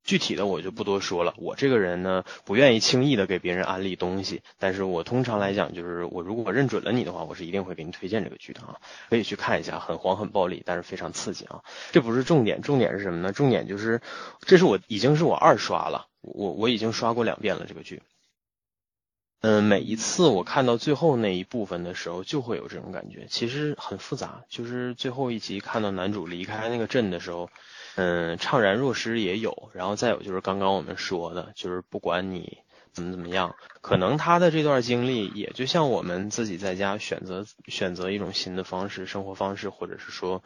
具体的我就不多说了。我这个人呢，不愿意轻易的给别人安利东西，但是我通常来讲，就是我如果认准了你的话，我是一定会给你推荐这个剧的啊，可以去看一下，很黄很暴力，但是非常刺激啊。这不是重点，重点是什么呢？重点就是，这是我已经是我二刷了，我我已经刷过两遍了这个剧。嗯，每一次我看到最后那一部分的时候，就会有这种感觉，其实很复杂。就是最后一集看到男主离开那个镇的时候。嗯，怅然若失也有，然后再有就是刚刚我们说的，就是不管你怎么怎么样，可能他的这段经历也就像我们自己在家选择选择一种新的方式生活方式，或者是说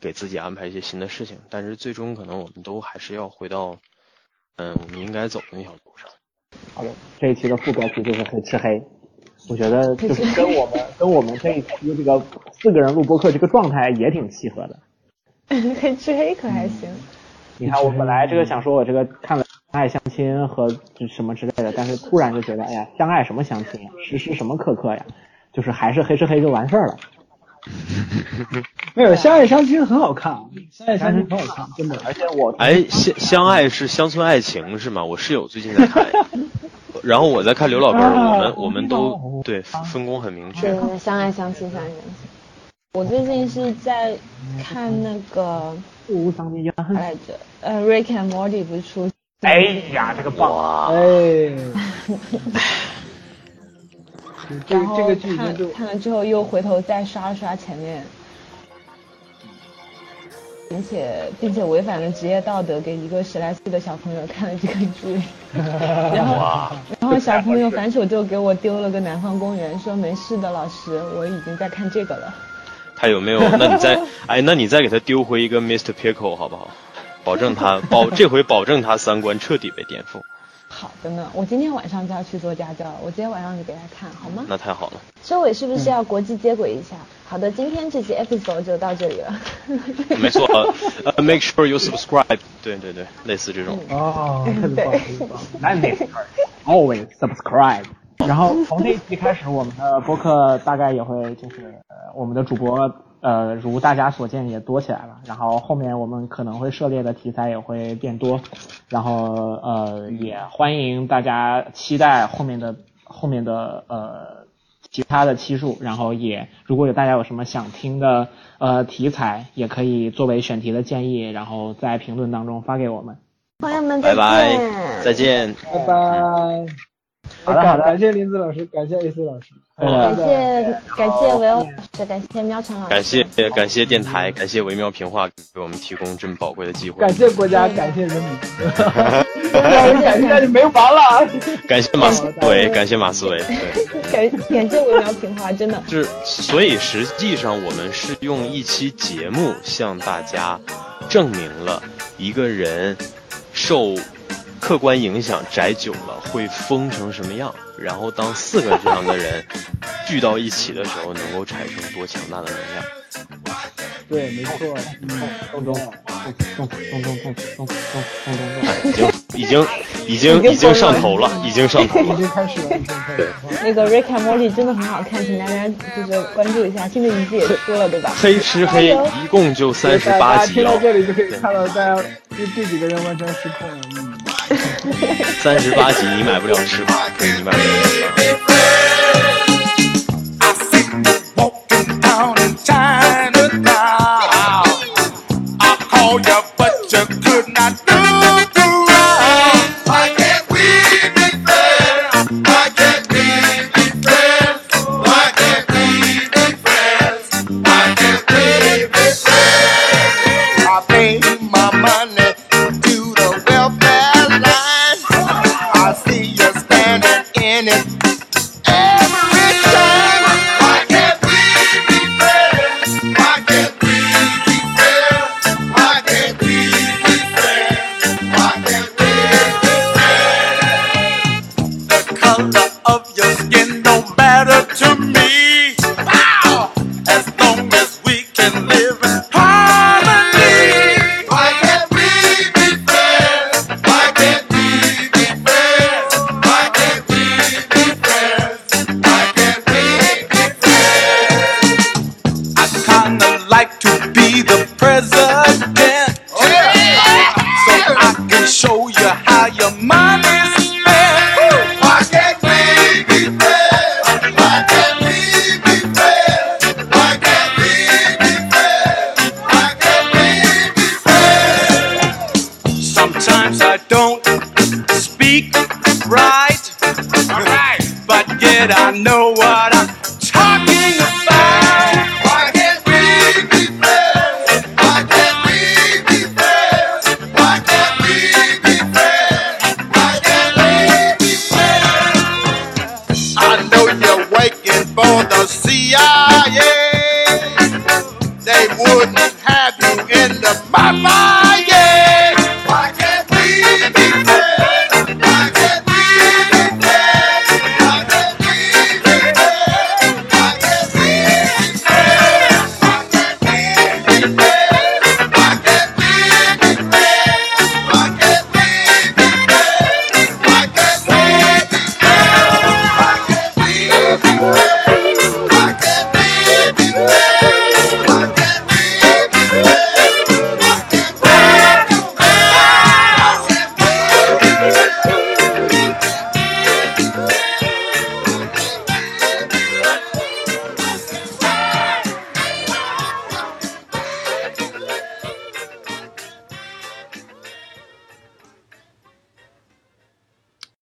给自己安排一些新的事情，但是最终可能我们都还是要回到嗯我们应该走的那条路上。好的，这一期的副标题就是黑吃黑，我觉得就是跟我们跟我们这一期这个四个人录播课这个状态也挺契合的。<laughs> 黑吃黑可还行。你看，我本来这个想说，我这个看了相爱相亲和什么之类的，但是突然就觉得，哎呀，相爱什么相亲呀，实施什么苛刻呀，就是还是黑吃黑就完事儿了。<laughs> 没有相爱相亲很好看，相爱相亲很好看，真的。而且我哎，相相爱是乡村爱情是吗？我室友最近在看，<laughs> 然后我在看刘老根，我们我们都对分工很明确。相爱相亲，相爱相亲。我最近是在看那个啥来着？呃，Rick and Morty 不是出？哎呀，这个棒！哎，<laughs> 然后看看了之后又回头再刷了刷前面，并且并且违反了职业道德，给一个十来岁的小朋友看了这个剧，<laughs> 然后然后小朋友反手就给我丢了个《南方公园》，说没事的，老师，我已经在看这个了。他有没有？<laughs> 那你再哎，那你再给他丢回一个 Mr. Pickle 好不好？保证他 <laughs> 保这回保证他三观彻底被颠覆。好的呢，我今天晚上就要去做家教了，我今天晚上就给他看好吗？那太好了。收尾是不是要国际接轨一下？好的，今天这期 episode 就到这里了。<laughs> 没错，呃，make sure you subscribe。对对对，类似这种。哦，特别棒，特别棒。Always always subscribe。然后从这一期开始，我们的播客大概也会就是呃，我们的主播呃，如大家所见也多起来了。然后后面我们可能会涉猎的题材也会变多。然后呃，也欢迎大家期待后面的后面的呃其他的期数。然后也如果有大家有什么想听的呃题材，也可以作为选题的建议，然后在评论当中发给我们。朋友们再见，拜拜，再见，拜拜。好的好的。感感谢林子老师，感谢 AC 老师，感谢感谢维欧老师，感谢喵晨老师，感谢感谢电台，感谢维妙平话给我们提供这么宝贵的机会。感，谢国家，感谢人民，感 <laughs> 感谢你没完了。感谢马思维，感谢马思维。感感谢维喵评话，真的。是，所以实际上我们是用一期节目向大家证明了一个人受客观影响宅久了会疯成什么样，然后当四个这样的人聚到一起的时候，能够产生多强大的能量。对，没错，嗯，咚咚咚咚咚咚咚咚咚咚咚。已经已经已经已经上头了，已经上头了。已经开始了。那个《Rika Morty》真的很好看，请大家就是关注一下，新的一季也出了，对吧？黑吃黑一共就三十八集哦大家听到，这里就可以看到大家这这几个人完全失控了，三十八集你买不了吃亏，你买不了上当。